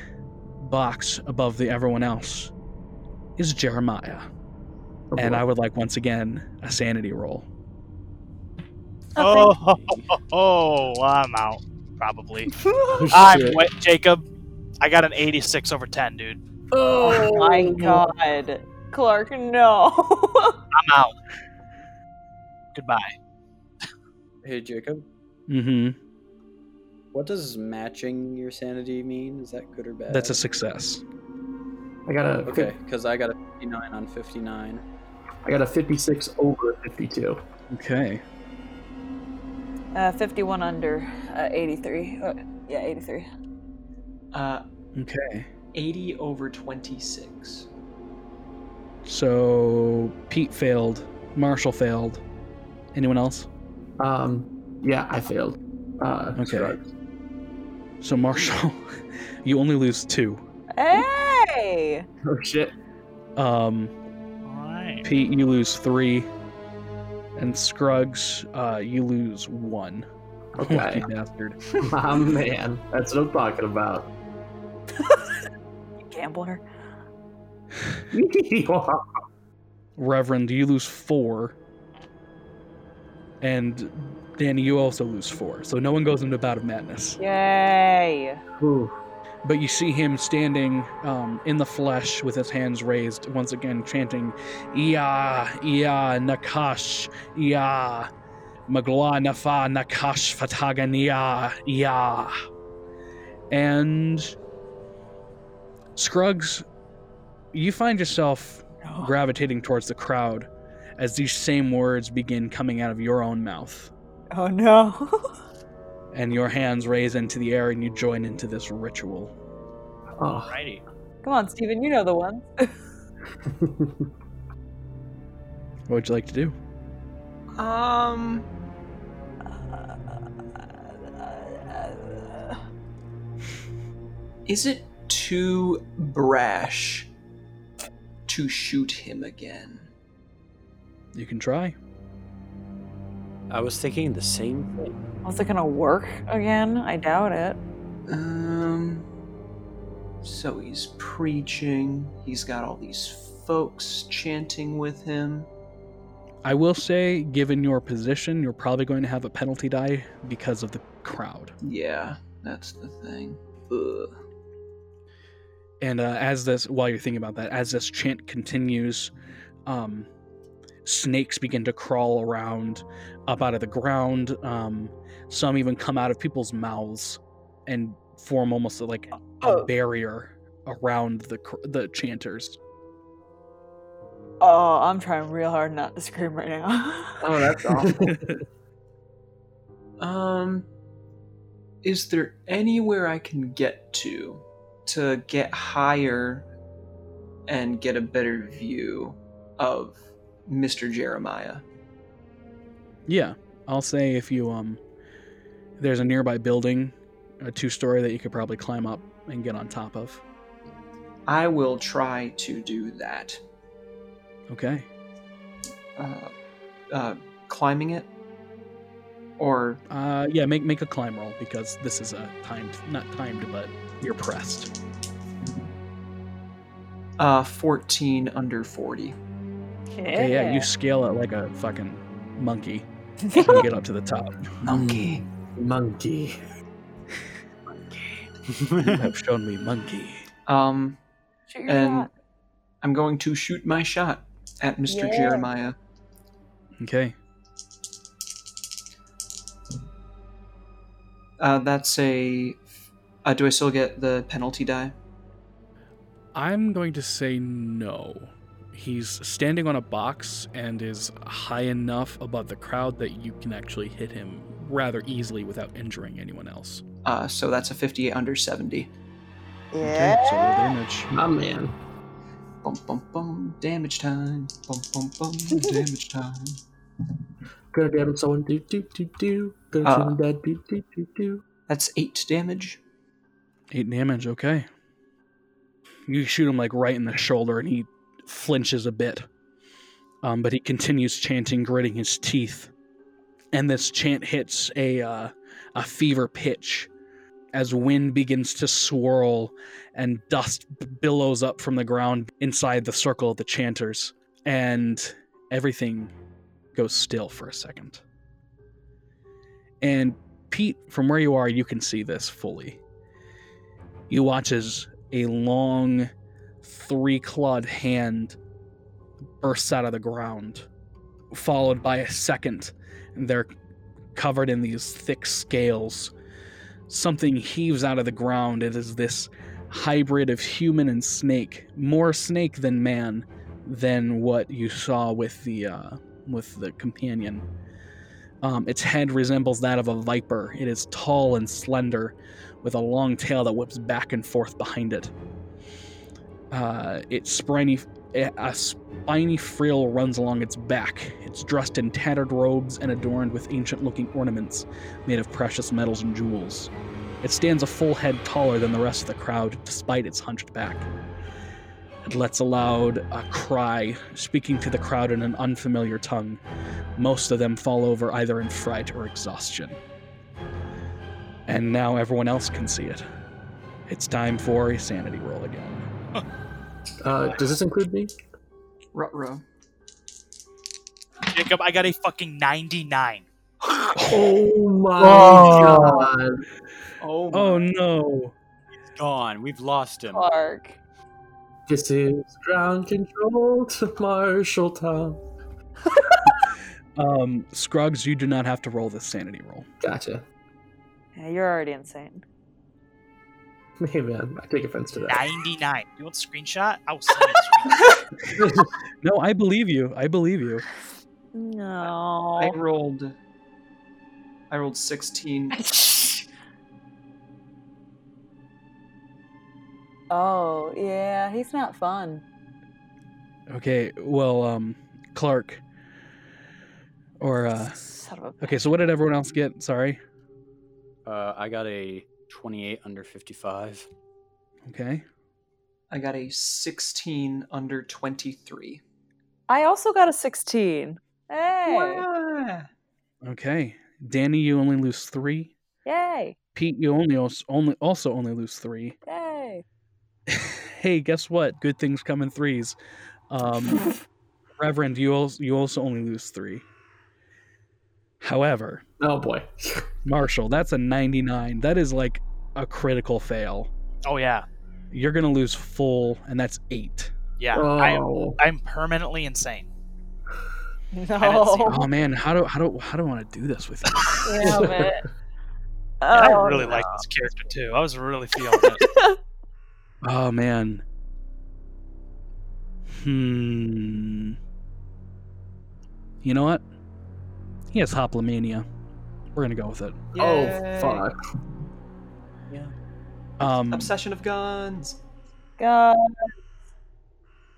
box above the everyone else is Jeremiah. Oh, And. I would like once again a sanity roll. Oh, oh, (laughs) oh I'm out. Probably. Oh, (laughs) I'm wet, Jacob. I got an 86 over 10, dude. Oh my god. Clark, no. (laughs) I'm out. Goodbye. Hey, Jacob. Mm-hmm. What does matching your sanity mean? Is that good or bad? That's a success. I got a Okay, because I got a 59 on 59. I got a 56 over 52. Okay. Uh, 51 under uh, 83. Uh, yeah, 83. Uh, Okay. 80 over 26. So Pete failed. Marshall failed. Anyone else? Um, yeah, I failed. Uh, Okay. Scruggs. So Marshall, (laughs) you only lose two. Hey! Oh shit. Um, Alright. Pete, you lose three, and Scruggs, uh, you lose one. Okay. You bastard. My (laughs) man, that's what I'm talking about. (laughs) Gambler. (laughs) Reverend, you lose four, and Danny, you also lose four. So no one goes into a bout of madness. Yay! Ooh. But you see him standing um, in the flesh with his hands raised, once again chanting, Ia, Ia, Nachash, Ia, Magla, Nafa, Nachash, Fatagania, Ia. And Scruggs, you find yourself gravitating towards the crowd as these same words begin coming out of your own mouth. Oh no. (laughs) And your hands raise into the air and you join into this ritual. Oh. Alrighty. Come on, Steven, you know the ones. (laughs) What would you like to do? Um, is it too brash to shoot him again? You can try. I was thinking the same thing. Was it gonna work again? I doubt it. Um, so he's preaching. He's got all these folks chanting with him. I will say, given your position, you're probably going to have a penalty die because of the crowd. Yeah, that's the thing. Ugh. And uh, as this, while you're thinking about that, as this chant continues, um, snakes begin to crawl around up out of the ground. Um, some even come out of people's mouths and form almost like a Oh. barrier around the the chanters. Oh, I'm trying real hard not to scream right now. (laughs) oh, that's awful. (laughs) Um, is there anywhere I can get to to get higher and get a better view of Mr. Jeremiah? Yeah, I'll say if you um, there's a nearby building, a two-story that you could probably climb up and get on top of. I will try to do that. Okay. Uh, uh, climbing it? Or, Uh, yeah, make make a climb roll because this is a timed, not timed, but you're pressed. uh, 14 under 40. Okay, yeah, you scale it like a fucking monkey and you get up to the top. Monkey. Monkey. You have shown me monkey. Um, Shoot your and shot. I'm going to shoot my shot at Mr. Yeah. Jeremiah. Okay. Uh, that's a. Uh, do I still get the penalty die? I'm going to say no. He's standing on a box and is high enough above the crowd that you can actually hit him rather easily without injuring anyone else. Uh, so that's a 58 under 70. Okay, so roll damage. My man. Bum bum bum. Damage time. Bum bum bum. (laughs) Damage time. Gonna damage someone. Do do do do. Gonna Uh. shoot him dead. Do do do do. That's eight damage. Eight damage, okay. You shoot him like right in the shoulder and he flinches a bit. Um, but he continues chanting, gritting his teeth. And this chant hits a uh, a fever pitch as wind begins to swirl and dust billows up from the ground inside the circle of the chanters. And everything goes still for a second. And Pete, from where you are, you can see this fully. You watch as a long, three clawed hand bursts out of the ground, followed by a second. And they're covered in these thick scales. Something heaves out of the ground. It is this hybrid of human and snake, more snake than man, than what you saw with the uh, with the companion. Um, its head resembles that of a viper. It is tall and slender, with a long tail that whips back and forth behind it. Uh, its spiny, a spiny frill runs along its back. It's dressed in tattered robes and adorned with ancient-looking ornaments made of precious metals and jewels. It stands a full head taller than the rest of the crowd, despite its hunched back. It lets a loud cry, speaking to the crowd in an unfamiliar tongue. Most of them fall over either in fright or exhaustion. And now everyone else can see it. It's time for a sanity roll again. Uh, does this include me? Rutro. Jacob, I got a fucking 99. Oh my Whoa. god! Oh, Oh no! He's gone. We've lost him. Clark. This is ground control to Marshalltown. (laughs) Um, Scruggs, you do not have to roll this sanity roll. Gotcha. Yeah, you're already insane. (laughs) Hey man, I take offense to that. 99. You want a screenshot? I will send you a screenshot. (laughs) (laughs) No, I believe you. I believe you. No. I rolled. I rolled sixteen. oh, yeah, he's not fun. Okay, well, um, Clark, or uh, Son of a okay. So what did everyone else get? Sorry. Uh, I got a 28 under 55. Okay. I got a sixteen under twenty-three. I also got a 16. Hey. Wow. Okay. Danny, you only lose three. Yay. Pete, you only also only also only lose three. Yay. (laughs) hey, guess what? Good things come in threes. Um, (laughs) Reverend, you also you also only lose three. However, Oh boy. Marshall, that's a ninety-nine. That is like a critical fail. Oh, yeah. You're gonna lose full, and that's eight. Yeah. I, Oh. I'm permanently insane. (laughs) No. Oh man, how do how do how do I want to do this with you? (laughs) Damn (laughs) it. And I Oh, really like this character, too. I was really feeling it. Oh man. Hmm. You know what? He has hoplomania. We're gonna go with it. Oh Yay. fuck. Um, Obsession of guns. God.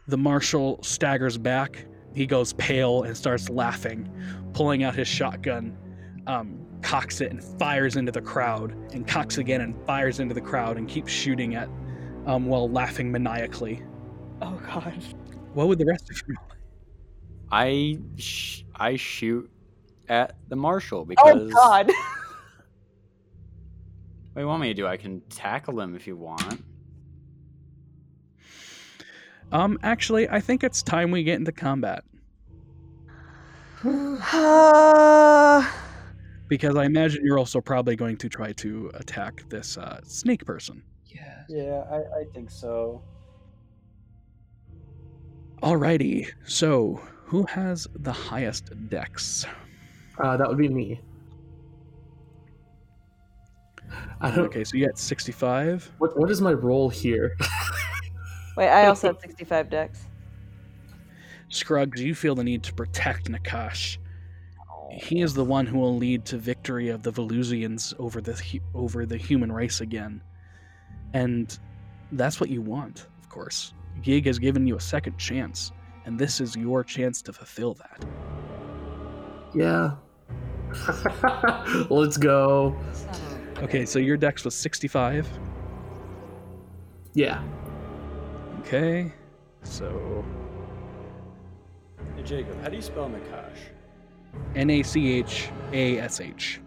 the marshal staggers back. He goes pale and starts laughing, pulling out his shotgun, um, cocks it and fires into the crowd, and cocks again and fires into the crowd and keeps shooting at, um, while laughing maniacally. Oh, God. What would the rest of you? roll? I sh- I shoot at the marshal because. Oh, God. (laughs) What do you want me to do? I can tackle him if you want. Um, actually, I think it's time we get into combat (sighs) because I imagine you're also probably going to try to attack this uh, snake person. Yeah. Yeah, I, I think so. Alrighty, so who has the highest dex? Uh, that would be me. I don't. Okay, so you got 65. What what is my role here? (laughs) Wait, I (laughs) also have 65 decks. Scruggs, you feel the need to protect Nachash. He is the one who will lead to victory of the Valusians over the over the human race again. And that's what you want, of course. Yig has given you a second chance, and this is your chance to fulfill that. Yeah. (laughs) Let's go. Okay, so your dex was 65. Yeah. Okay, so Hey, Jacob, how do you spell Nachash? N A C H A S H.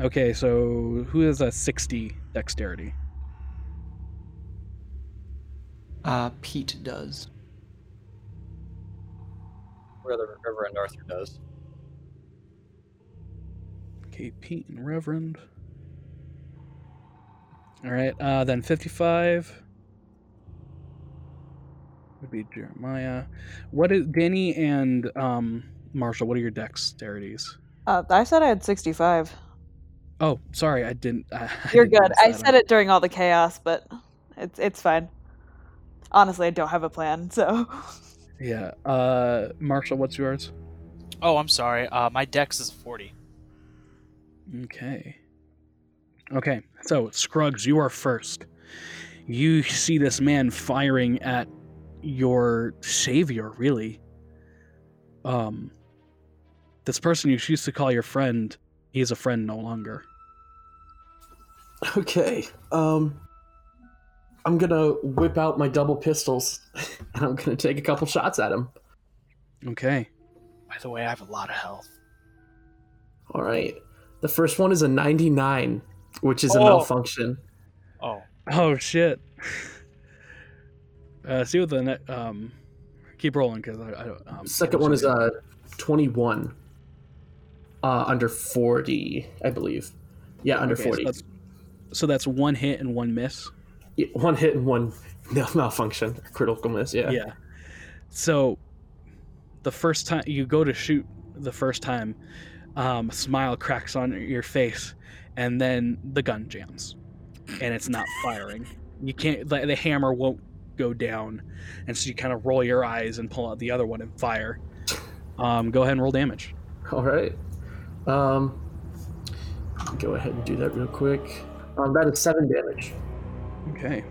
Okay, so who has a 60 dexterity? Uh, Pete does. Brother Reverend Arthur does. Okay, Pete and Reverend. All right, uh, then 55 would be Jeremiah. What is Danny and um, Marshall? What are your dexterities? Uh, I said I had 65. Oh, sorry, I didn't. (laughs) I, I You're didn't good. I that. said it during all the chaos, but it's it's fine. Honestly, I don't have a plan, so Yeah. Uh, Marshall, what's yours? Oh, I'm sorry. Uh, my dex is 40. Okay. Okay, so Scruggs, you are first. You see this man firing at your savior, really. Um, this person you used to call your friend, he is a friend no longer. Okay. Um I'm gonna whip out my double pistols (laughs) and I'm gonna take a couple shots at him. Okay. By the way, I have a lot of health. Alright. The first one is a 99, which is a Oh. malfunction. Oh, Oh shit. uh, see what the ne- um, keep rolling because I, I don't. Um, Second one is a 21. Uh under 40, I believe. Yeah, under Okay, so 40. that's, so that's one hit and one miss. Yeah, one hit and one (laughs) no, malfunction, critical miss. Yeah. Yeah. So the first time you go to shoot the first time, um, a smile cracks on your face, and then the gun jams, and it's not firing. You can't. The, the hammer won't go down, and so you kind of roll your eyes and pull out the other one and fire. Um, go ahead and roll damage. All right. Um, go ahead and do that real quick. Um, that is seven damage. Okay.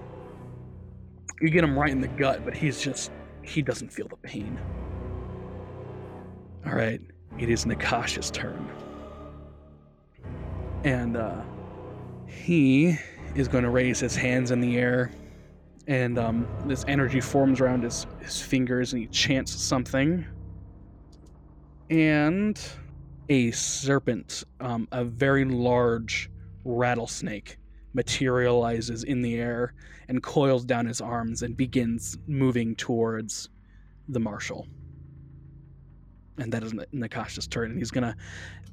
You get him right in the gut, but he's just he doesn't feel the pain. All right, it is Nachash's turn. And uh he is going to raise his hands in the air and um this energy forms around his his fingers and he chants something. And a serpent, um, a very large rattlesnake materializes in the air and coils down his arms and begins moving towards the marshal. And that is N- Nachash's turn, and he's gonna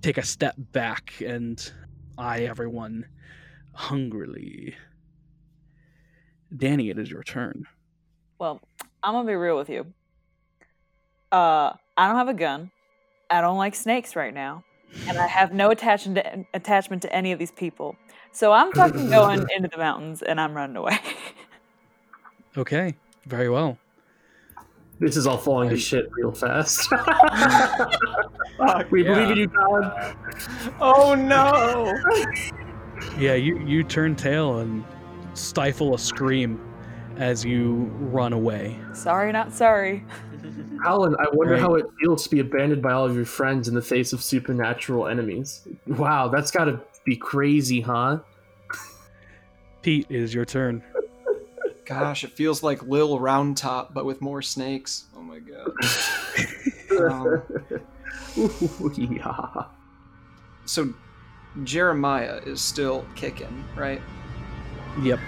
take a step back and eye everyone hungrily. Danny, it is your turn. well, I'm gonna be real with you. Uh, I don't have a gun. I don't like snakes right now, and I have no attachment to, attachment to any of these people. So I'm fucking (laughs) going into the mountains, and I'm running away. (laughs) Okay, very well. This is all falling to shit real fast. (laughs) we yeah. believe in you, God. Oh no! Yeah, you you turn tail and stifle a scream as you run away. sorry, not sorry. (laughs) Alan, I wonder Right. how it feels to be abandoned by all of your friends in the face of supernatural enemies. Wow, that's gotta be crazy, huh? Pete, it is your turn. Gosh, it feels like Lil Round Top, but with more snakes. Oh my god. (laughs) Um, Ooh, yeah. so Jeremiah is still kicking, right? Yep.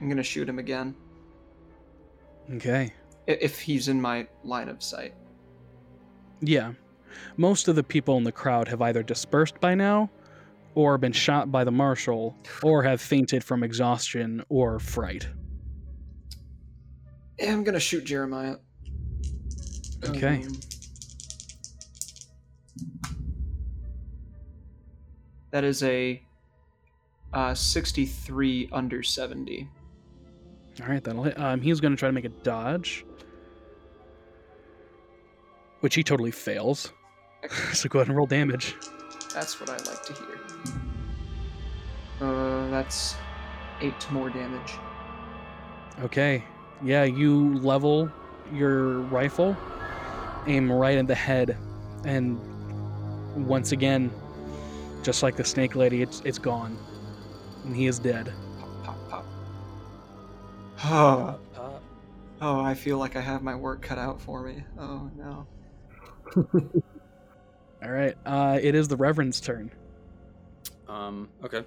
I'm gonna shoot him again Okay. if he's in my line of sight. Yeah. Most of the people in the crowd have either dispersed by now, or been shot by the marshal, or have fainted from exhaustion or fright. Yeah, I'm gonna shoot Jeremiah. Okay. Um, that is a uh, 63 under 70. All right, that'll hit. Um, he's to try to make a dodge, which he totally fails. (laughs) so go ahead and roll damage. That's what I like to hear. Uh, that's eight more damage. Okay. Yeah, you level your rifle, aim right at the head, and once again, just like the snake lady, it's it's gone. And he is dead. Pop, pop, pop. (sighs) Oh, Uh, oh, I feel like I have my work cut out for me. Oh no. (laughs) Alright. Uh it is the Reverend's turn. Um, okay.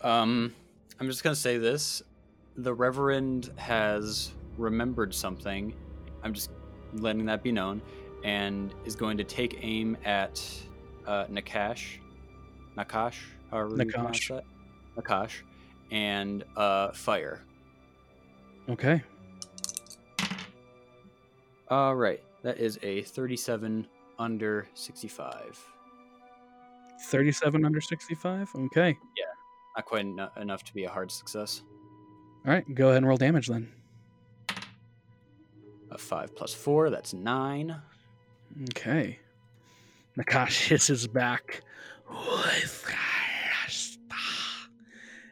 Um, I'm just gonna say this. The Reverend has remembered something. I'm just letting that be known, and is going to take aim at uh, Nachash. Nachash, however you pronounce Nachash. that. Nachash, and uh, fire. Okay. All right, that is a 37 under 65. 37 under 65. Okay. Yeah. Not quite en- enough to be a hard success. Alright, go ahead and roll damage then. A five plus four, that's nine. Okay. Nachash hisses back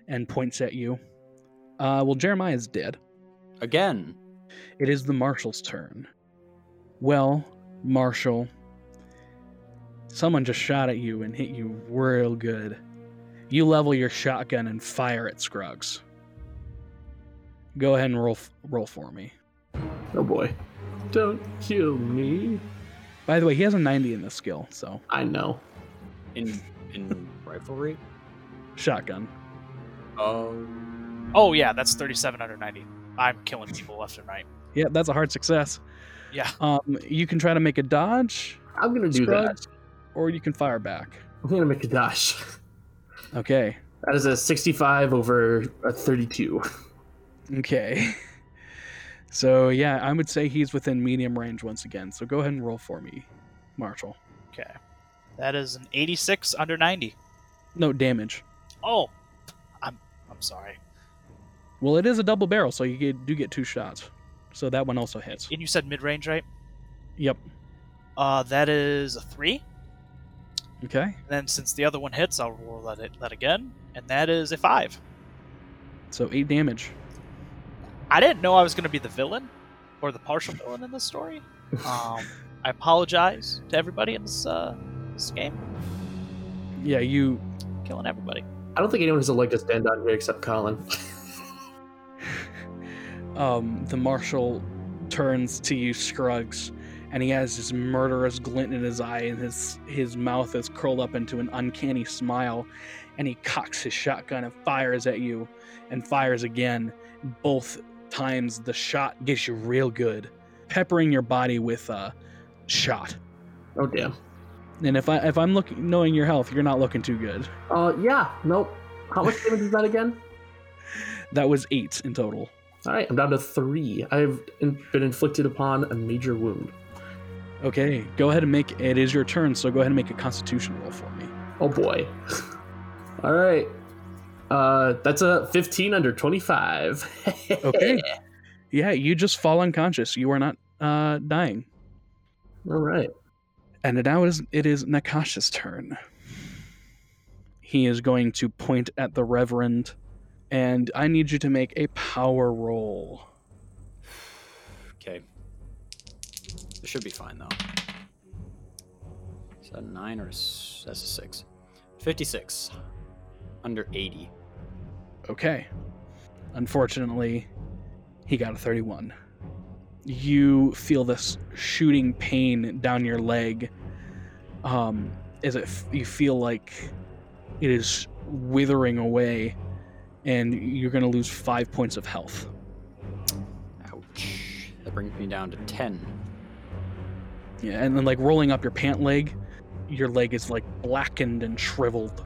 and points at you. Uh, well, Jeremiah is dead. Again. It is the Marshal's turn. Well, Marshal, someone just shot at you and hit you real good. You level your shotgun and fire at Scruggs. Go ahead and roll roll for me. Oh boy. Don't kill me. By the way, he has a 90 in this skill, so I know. In in riflery. shotgun. Oh. Oh yeah, that's 37 under 90. I'm killing people left and right. Yeah, that's a hard success. Yeah. Um, you can try to make a dodge, I'm gonna do that. Scruggs, or you can fire back. I'm gonna make a dash. Okay. That is a 65 over a 32. Okay. (laughs) So yeah, I would say he's within medium range once again. So go ahead and roll for me, Marshall. Okay. That is an 86 under 90. No damage. Oh, I'm I'm sorry. Well, it is a double barrel, so you get, do get two shots. So that one also hits. And you said mid range, right? Yep. Uh, that is a three. Okay. And then since the other one hits, I'll roll that it, that again, and that is a five. So eight damage. I didn't know I was going to be the villain or the partial villain in this story. (laughs) Um, I apologize to everybody in this uh, this game, Yeah, you. killing everybody. I don't think anyone has a leg to stand on here except Colin. (laughs) Um, the marshal turns to you, Scruggs, and he has this murderous glint in his eye, and his his mouth is curled up into an uncanny smile, and he cocks his shotgun and fires at you, and fires again. Both times the shot gets you real good, peppering your body with uh, shot. oh damn. And if I if I'm looking knowing your health, you're not looking too good. Uh, yeah, nope. How much damage is that again? (laughs) That was eight in total. All right, I'm down to three. I've been inflicted upon a major wound. Okay, go ahead and make it is your turn. So go ahead and make a Constitution roll for me. Oh boy. (laughs) All right. Uh, that's a 15 under 25. (laughs) Okay. Yeah, you just fall unconscious. You are not uh, dying. All right. And now it is it is Nachash's turn. He is going to point at the Reverend, and I need you to make a power roll. Should be fine though. Is that a nine or a that's a six? Fifty-six. Under eighty. Okay. Unfortunately, he got a 31. You feel this shooting pain down your leg. Um, as it f- you feel like it is withering away, and you're going to lose five points of health. Ouch. That brings me down to ten. Yeah, and then like rolling up your pant leg, your leg is like blackened and shriveled,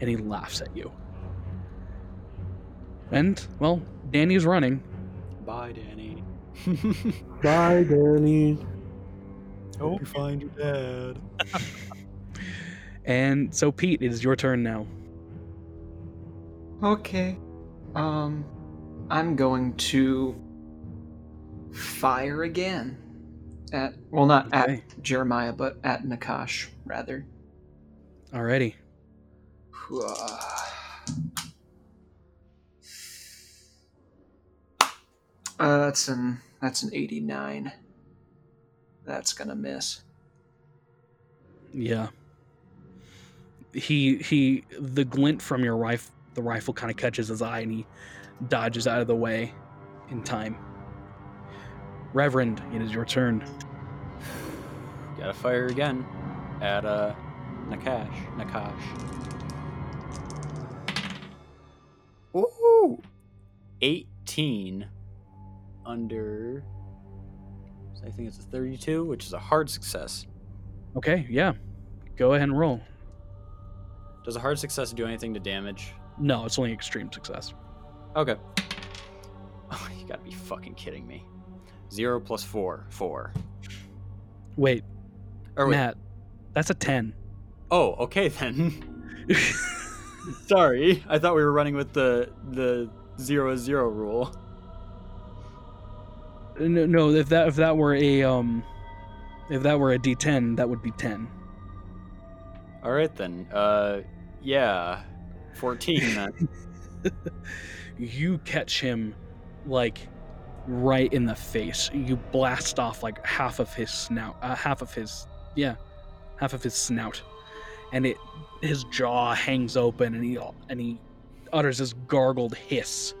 and he laughs at you. And well, Danny's running. Bye, Danny. (laughs) Bye, Danny. Hope you find your dad. (laughs) And so, Pete, it is your turn now. Okay. Um, I'm going to fire again at well, not Okay. at Jeremiah, but at Nachash rather. Alrighty. (sighs) Uh, that's an that's an 89. That's gonna miss. Yeah. He he the glint from your rifle the rifle kind of catches his eye and he dodges out of the way in time. Reverend, it is your turn. Gotta fire again at uh Nachash. Nachash. Ooh! 18 under. I think it's a 32, which is a hard success. Okay, yeah. Go ahead and roll. Does a hard success do anything to damage? No, it's only extreme success. Okay. (laughs) Oh, you gotta be fucking kidding me. Zero plus four, four. Wait, Or wait. Matt, that's a 10. Oh, okay then. (laughs) Sorry, I thought we were running with the the zero is zero rule. no, no, if that if that were a um if that were a D10, that would be 10. All right then. Uh, yeah, fourteen then. (laughs) you catch him like right in the face. You blast off like half of his snout, uh, half of his yeah, half of his snout, and it his jaw hangs open and he and he utters this gargled hiss.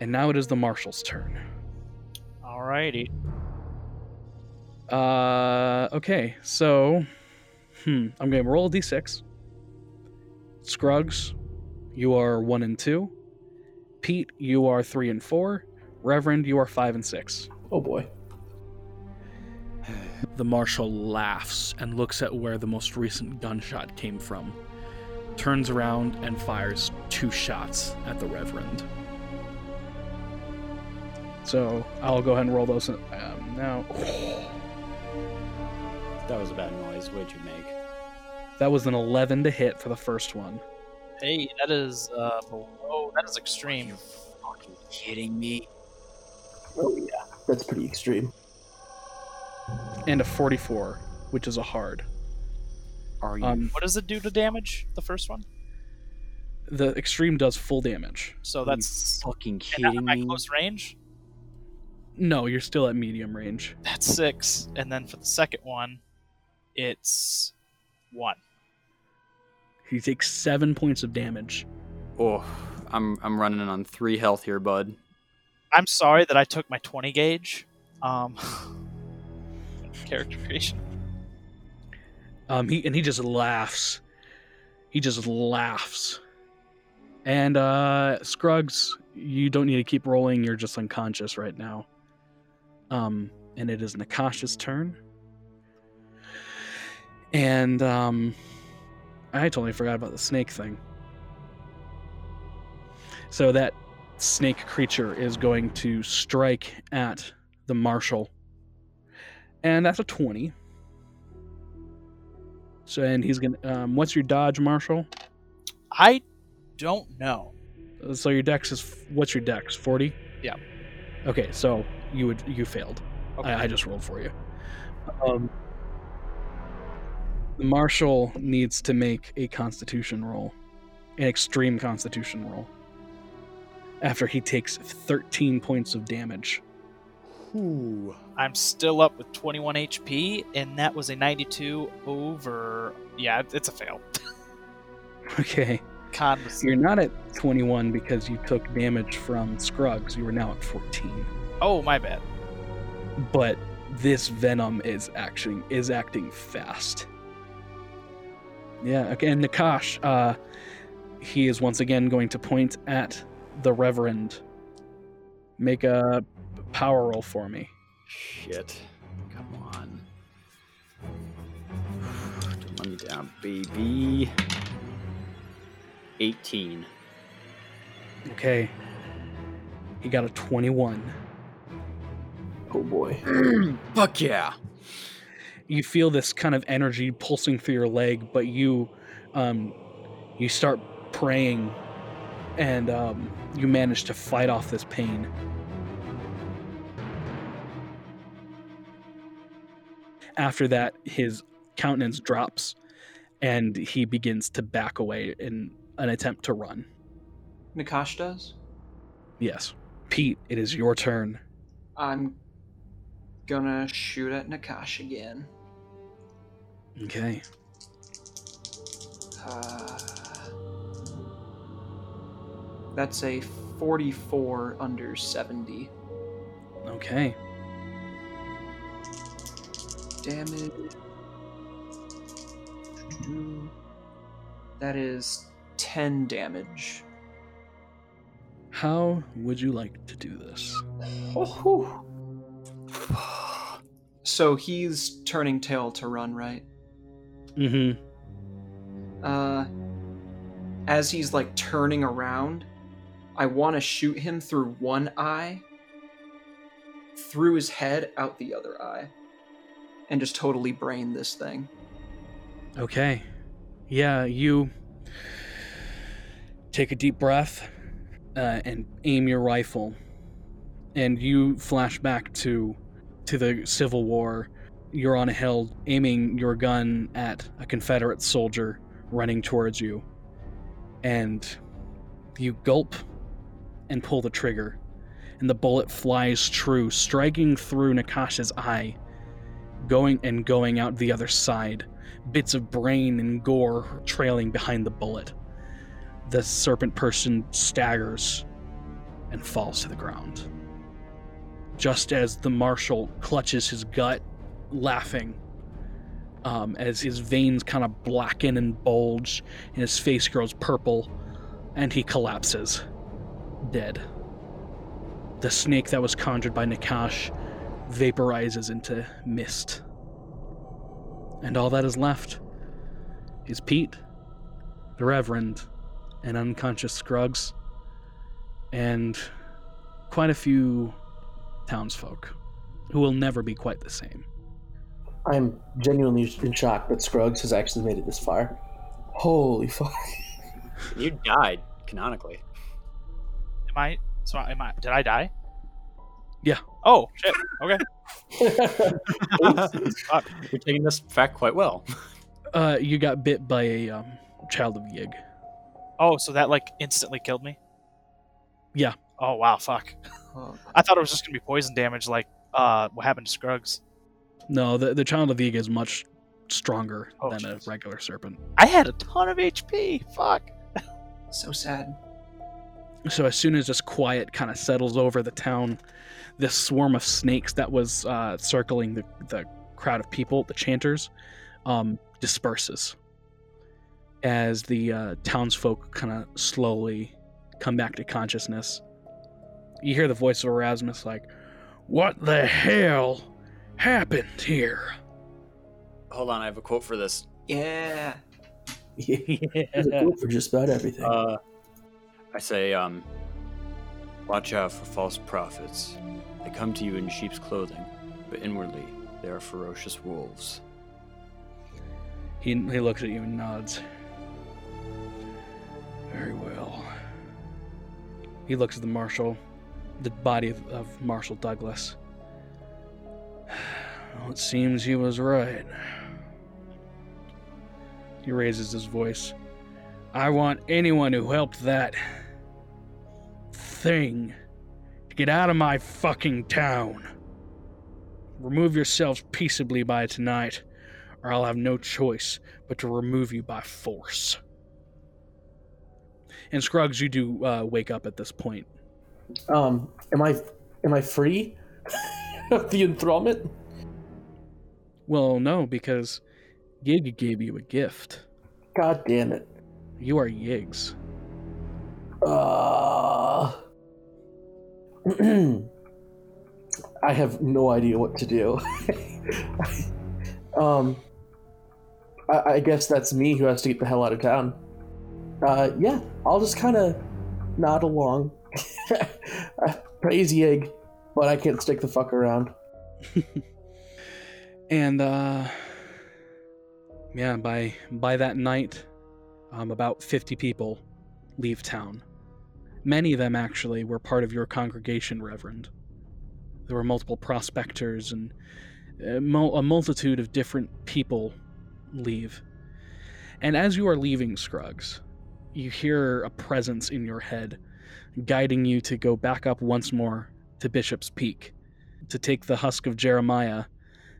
And now it is the marshal's turn. Alrighty. Uh, okay, so, hmm, I'm gonna roll a d6. Scruggs, you are one and two. Pete, you are three and four. Reverend, you are five and six. Oh boy. The marshal laughs and looks at where the most recent gunshot came from, turns around and fires two shots at the Reverend. So I'll go ahead and roll those um, now. That was a bad noise. What'd you make? That was an 11 to hit for the first one. Hey, that is uh below. That is extreme. You're fucking kidding me? Oh yeah. That's pretty extreme. and a 44, which is a hard. Are you? Um, What does it do to damage? The first one. the extreme does full damage. So are you that's fucking and kidding am I me? close range. No, you're still at medium range. That's six, and then for the second one, it's one. He takes seven points of damage. Oh, I'm I'm running on three health here, bud. I'm sorry that I took my 20 gauge. Um, (laughs) character creation. Um, he and he just laughs. He just laughs. And uh, Scruggs, you don't need to keep rolling. You're just unconscious right now. Um, and it is Nachash's turn. And um, I totally forgot about the snake thing. So that snake creature is going to strike at the marshal, and that's a twenty. So and he's gonna. Um, what's your dodge, marshal? I don't know. So your dex is what's your dex? Forty. Yeah. Okay, so you would you failed. Okay. I, I just rolled for you. Um, the marshal needs to make a Constitution roll, an extreme Constitution roll. After he takes thirteen points of damage. Ooh. I'm still up with 21 HP, and that was a 92 over. Yeah, it's a fail. (laughs) Okay. Con was. You're not at 21 because you took damage from Scruggs. You are now at 14. Oh, my bad. But this venom is acting is acting fast. Yeah. Okay. And Nachash, uh, he is once again going to point at the Reverend. Make a power roll for me. Shit. Come on. Put (sighs) money down, baby. 18. Okay. He got a 21. Oh boy. (clears throat) Fuck yeah. you feel this kind of energy pulsing through your leg, but you um, you start praying, and um, you manage to fight off this pain. After that, his countenance drops, and he begins to back away in an attempt to run. Nachash does? Yes, Pete, it is your turn. I'm gonna shoot at Nachash again. Okay. Uh, that's a 44 under 70 Okay. damage. That is 10 damage. How would you like to do this? So he's turning tail to run, right? Mm-hmm. Uh, as he's like turning around, I want to shoot him through one eye, through his head, out the other eye, and just totally brain this thing. Okay. Yeah, you take a deep breath uh, and aim your rifle, and you flash back to to the Civil War. You're on a hill, aiming your gun at a Confederate soldier running towards you, and you gulp and pull the trigger, and the bullet flies true, striking through Nachash's eye, going and going out the other side bits of brain and gore trailing behind the bullet. The serpent person staggers and falls to the ground. Just as the marshal clutches his gut, laughing, um, as his veins kind of blacken and bulge, and his face grows purple, and he collapses, dead. The snake that was conjured by Nachash vaporizes into mist. And all that is left is Pete, the Reverend, and unconscious Scruggs, and quite a few townsfolk who will never be quite the same. I'm genuinely in shock that Scruggs has actually made it this far. Holy fuck. You died, canonically. Am I? So am I? Did I die? Yeah. Oh shit. Okay. (laughs) You're taking this fact quite well. Uh, you got bit by a um, child of Yig. Oh, so that like instantly killed me. Yeah. Oh wow, fuck. I thought it was just gonna be poison damage, like uh, what happened to Scruggs. No, the, the child of Yig is much stronger Oh, than a regular serpent. I had a ton of HP. Fuck. so sad. So as soon as this quiet kind of settles over the town, this swarm of snakes that was uh, circling the, the crowd of people, the chanters, um, disperses as the uh, townsfolk kind of slowly come back to consciousness. You hear the voice of Erasmus like, "What the hell happened here?" Hold on, I have a quote for this. Yeah. (laughs) There's a quote for just about everything. Uh, I say, um, watch out for false prophets. They come to you in sheep's clothing, but inwardly they are ferocious wolves. He, he looks at you and nods. Very well. He looks at the marshal, the body of, of Marshal Douglas. (sighs) Well, it seems he was right. He raises his voice. I want anyone who helped that thing to get out of my fucking town. Remove yourselves peaceably by tonight or I'll have no choice but to remove you by force. And Scruggs, you do uh, wake up at this point. Um, am I am I free of the enthrallment? Well, no, because Yig gave you a gift. God damn it. You are Yig's. Uh, I have no idea what to do. (laughs) um, I, I guess that's me who has to get the hell out of town. Uh, yeah, I'll just kind of nod along. (laughs) Praise Yig, but I can't stick the fuck around. (laughs) And uh yeah, by by that night, um, about 50 people leave town. Many of them actually were part of your congregation, Reverend. There were multiple prospectors and uh, a, mul- a multitude of different people leave. And as you are leaving Scruggs, you hear a presence in your head guiding you to go back up once more to Bishop's Peak to take the husk of Jeremiah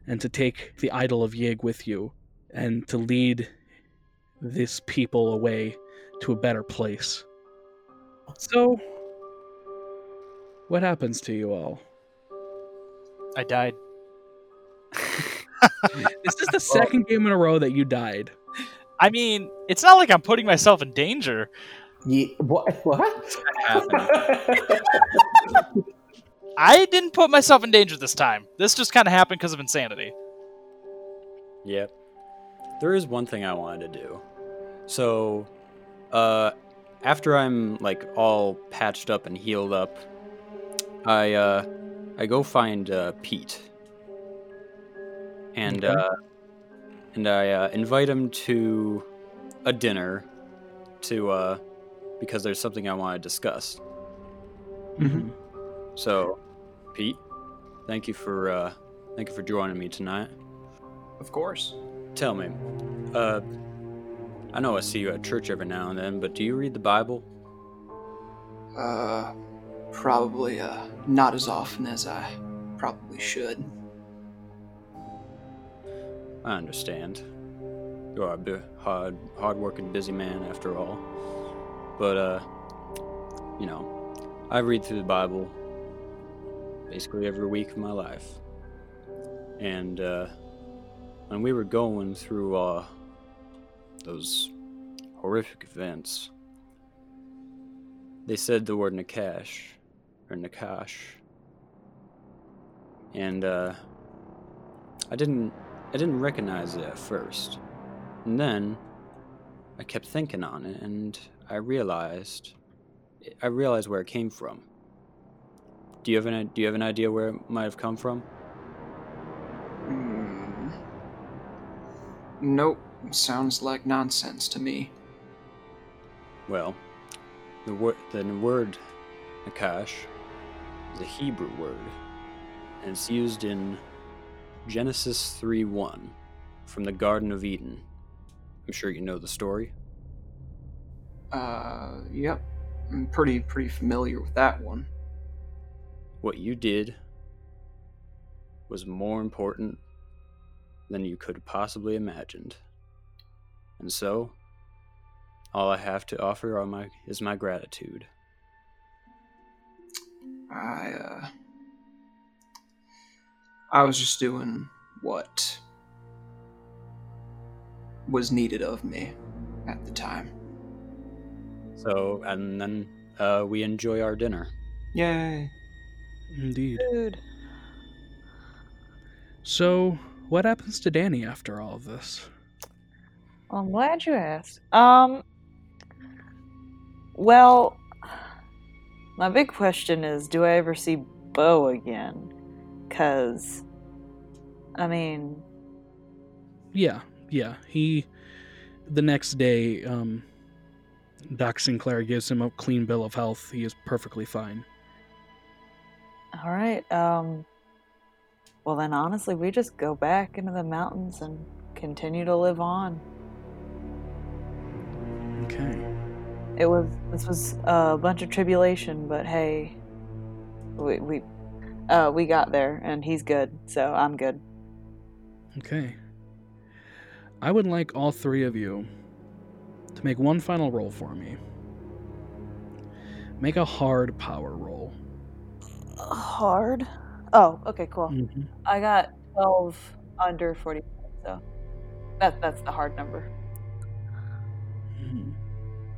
and to take the idol of Yig with you and to lead this people away to a better place. So, what happens to you all? I died. This is the (laughs) second game in a row that you died. I mean, it's not like I'm putting myself in danger. Yeah, what? What? happened. (laughs) I didn't put myself in danger this time. This just kind of happened because of insanity. Yep. There is one thing I wanted to do. So, uh, after I'm like all patched up and healed up, I uh, I go find uh, Pete, and Okay. uh, and I uh, invite him to a dinner, to uh, because there's something I want to discuss. Mm-hmm. So, Pete, thank you for uh, thank you for joining me tonight. Of course. Tell me, uh, I know I see you at church every now and then, but do you read the Bible? Uh, probably uh, not as often as I probably should. I understand. You are a hard, hard-working, busy man, after all. But uh, you know, I read through the Bible basically every week of my life. And uh, when we were going through uh, those horrific events, they said the word Nachash or Nachash, and uh, I didn't I didn't recognize it at first. And then I kept thinking on it and I realized I realized where it came from. Do you have an do you have an idea where it might have come from? Hmm. Nope. Sounds like nonsense to me. Well, the word the word Nachash is a Hebrew word, and it's used in Genesis 3:1 from the Garden of Eden. I'm sure you know the story. Uh, yep. I'm pretty pretty familiar with that one. What you did was more important than you could possibly imagined. And so, all I have to offer are my is my gratitude. I uh I was just doing what was needed of me at the time. So, and then uh, we enjoy our dinner. Yay. Indeed. Dude. So, what happens to Danny after all of this? Well, I'm glad you asked. Um. Well, my big question is, do I ever see Bo again? Cause, I mean, Yeah, yeah. He, the next day, um, Doc Sinclair gives him a clean bill of health. He is perfectly fine. all right. Um. Well, then, honestly, we just go back into the mountains and continue to live on. Okay. It was this was a bunch of tribulation, but hey, we we uh we got there, and he's good, so I'm good. Okay. I would like all three of you to make one final roll for me. Make a hard power roll. Hard. Oh, okay, cool. Mm-hmm. I got twelve under forty, so that that's the hard number.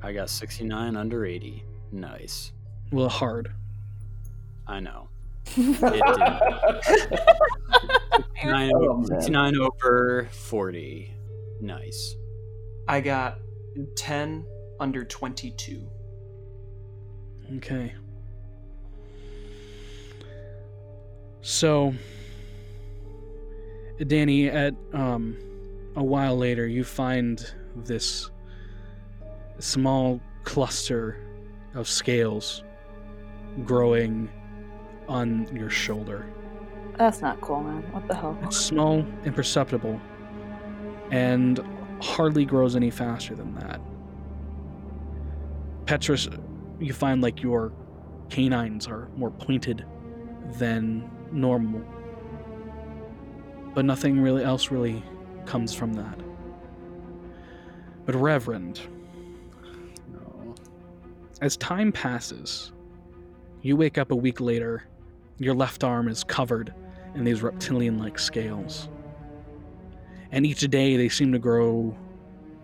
I got 69 under 80. Nice. Well, hard. I know. (laughs) It did. (laughs) 69, Oh, over, 69 over 40. Nice. I got 10 under 22. Okay. So, Danny, at um, a while later, you find this small cluster of scales growing on your shoulder. That's not cool, man. What the hell? It's small, imperceptible, and hardly grows any faster than that. Petrus, you find like your canines are more pointed than normal. But nothing really else really comes from that. But Reverend, as time passes, you wake up a week later. Your left arm is covered in these reptilian like scales. And each day they seem to grow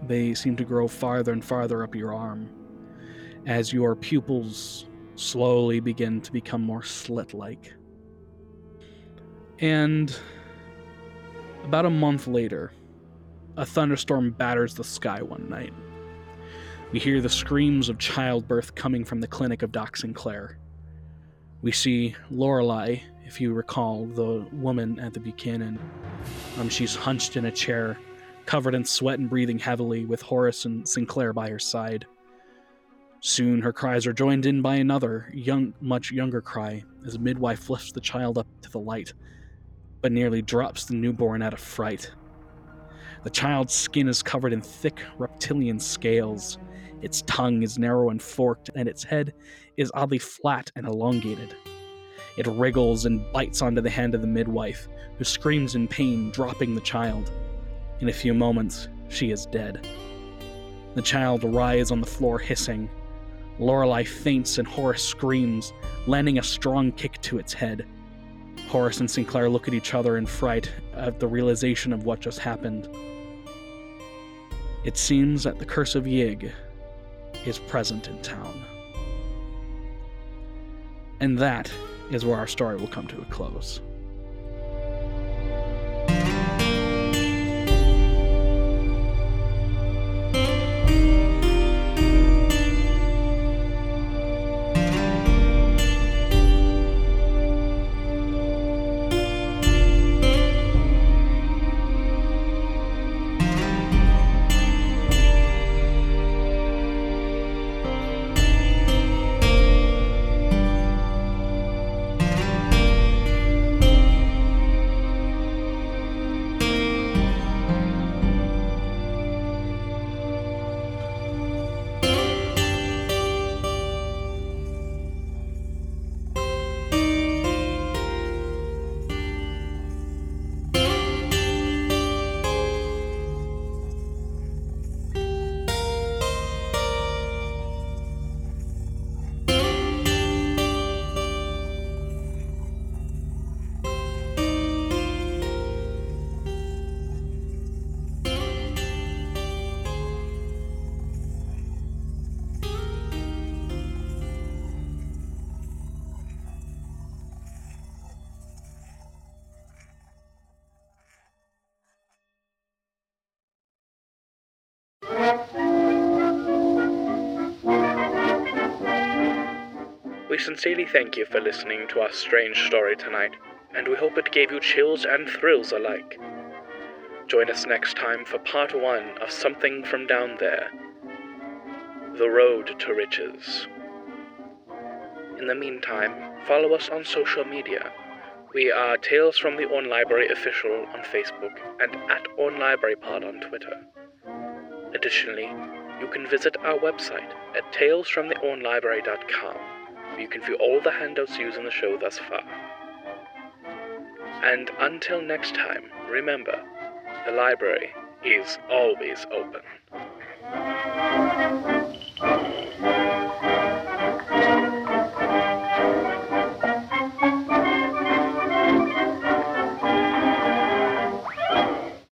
they seem to grow farther and farther up your arm as your pupils slowly begin to become more slit like. And about a month later, a thunderstorm batters the sky one night. We hear the screams of childbirth coming from the clinic of Doc Sinclair. We see Lorelei, if you recall, the woman at the Buchanan. Um, she's hunched in a chair, covered in sweat and breathing heavily, with Horace and Sinclair by her side. Soon her cries are joined in by another, young, much younger cry, as a midwife lifts the child up to the light, but nearly drops the newborn out of fright. The child's skin is covered in thick reptilian scales. Its tongue is narrow and forked, and its head is oddly flat and elongated. It wriggles and bites onto the hand of the midwife, who screams in pain, dropping the child. In a few moments, she is dead. The child writhes on the floor, hissing. Lorelei faints and Horace screams, landing a strong kick to its head. Horace and Sinclair look at each other in fright at the realization of what just happened. It seems that the curse of Yig is present in town. And that is where our story will come to a close. Sincerely thank you for listening to our strange story tonight, and we hope it gave you chills and thrills alike. Join us next time for part one of Something from Down There The Road to Riches. In the meantime, follow us on social media. We are Tales from the Orne Library official on Facebook and at Orne Library Pod on Twitter. Additionally, you can visit our website at talesfromtheornelibrary.com you can view all the handouts used in the show thus far. And until next time, remember, the library is always open.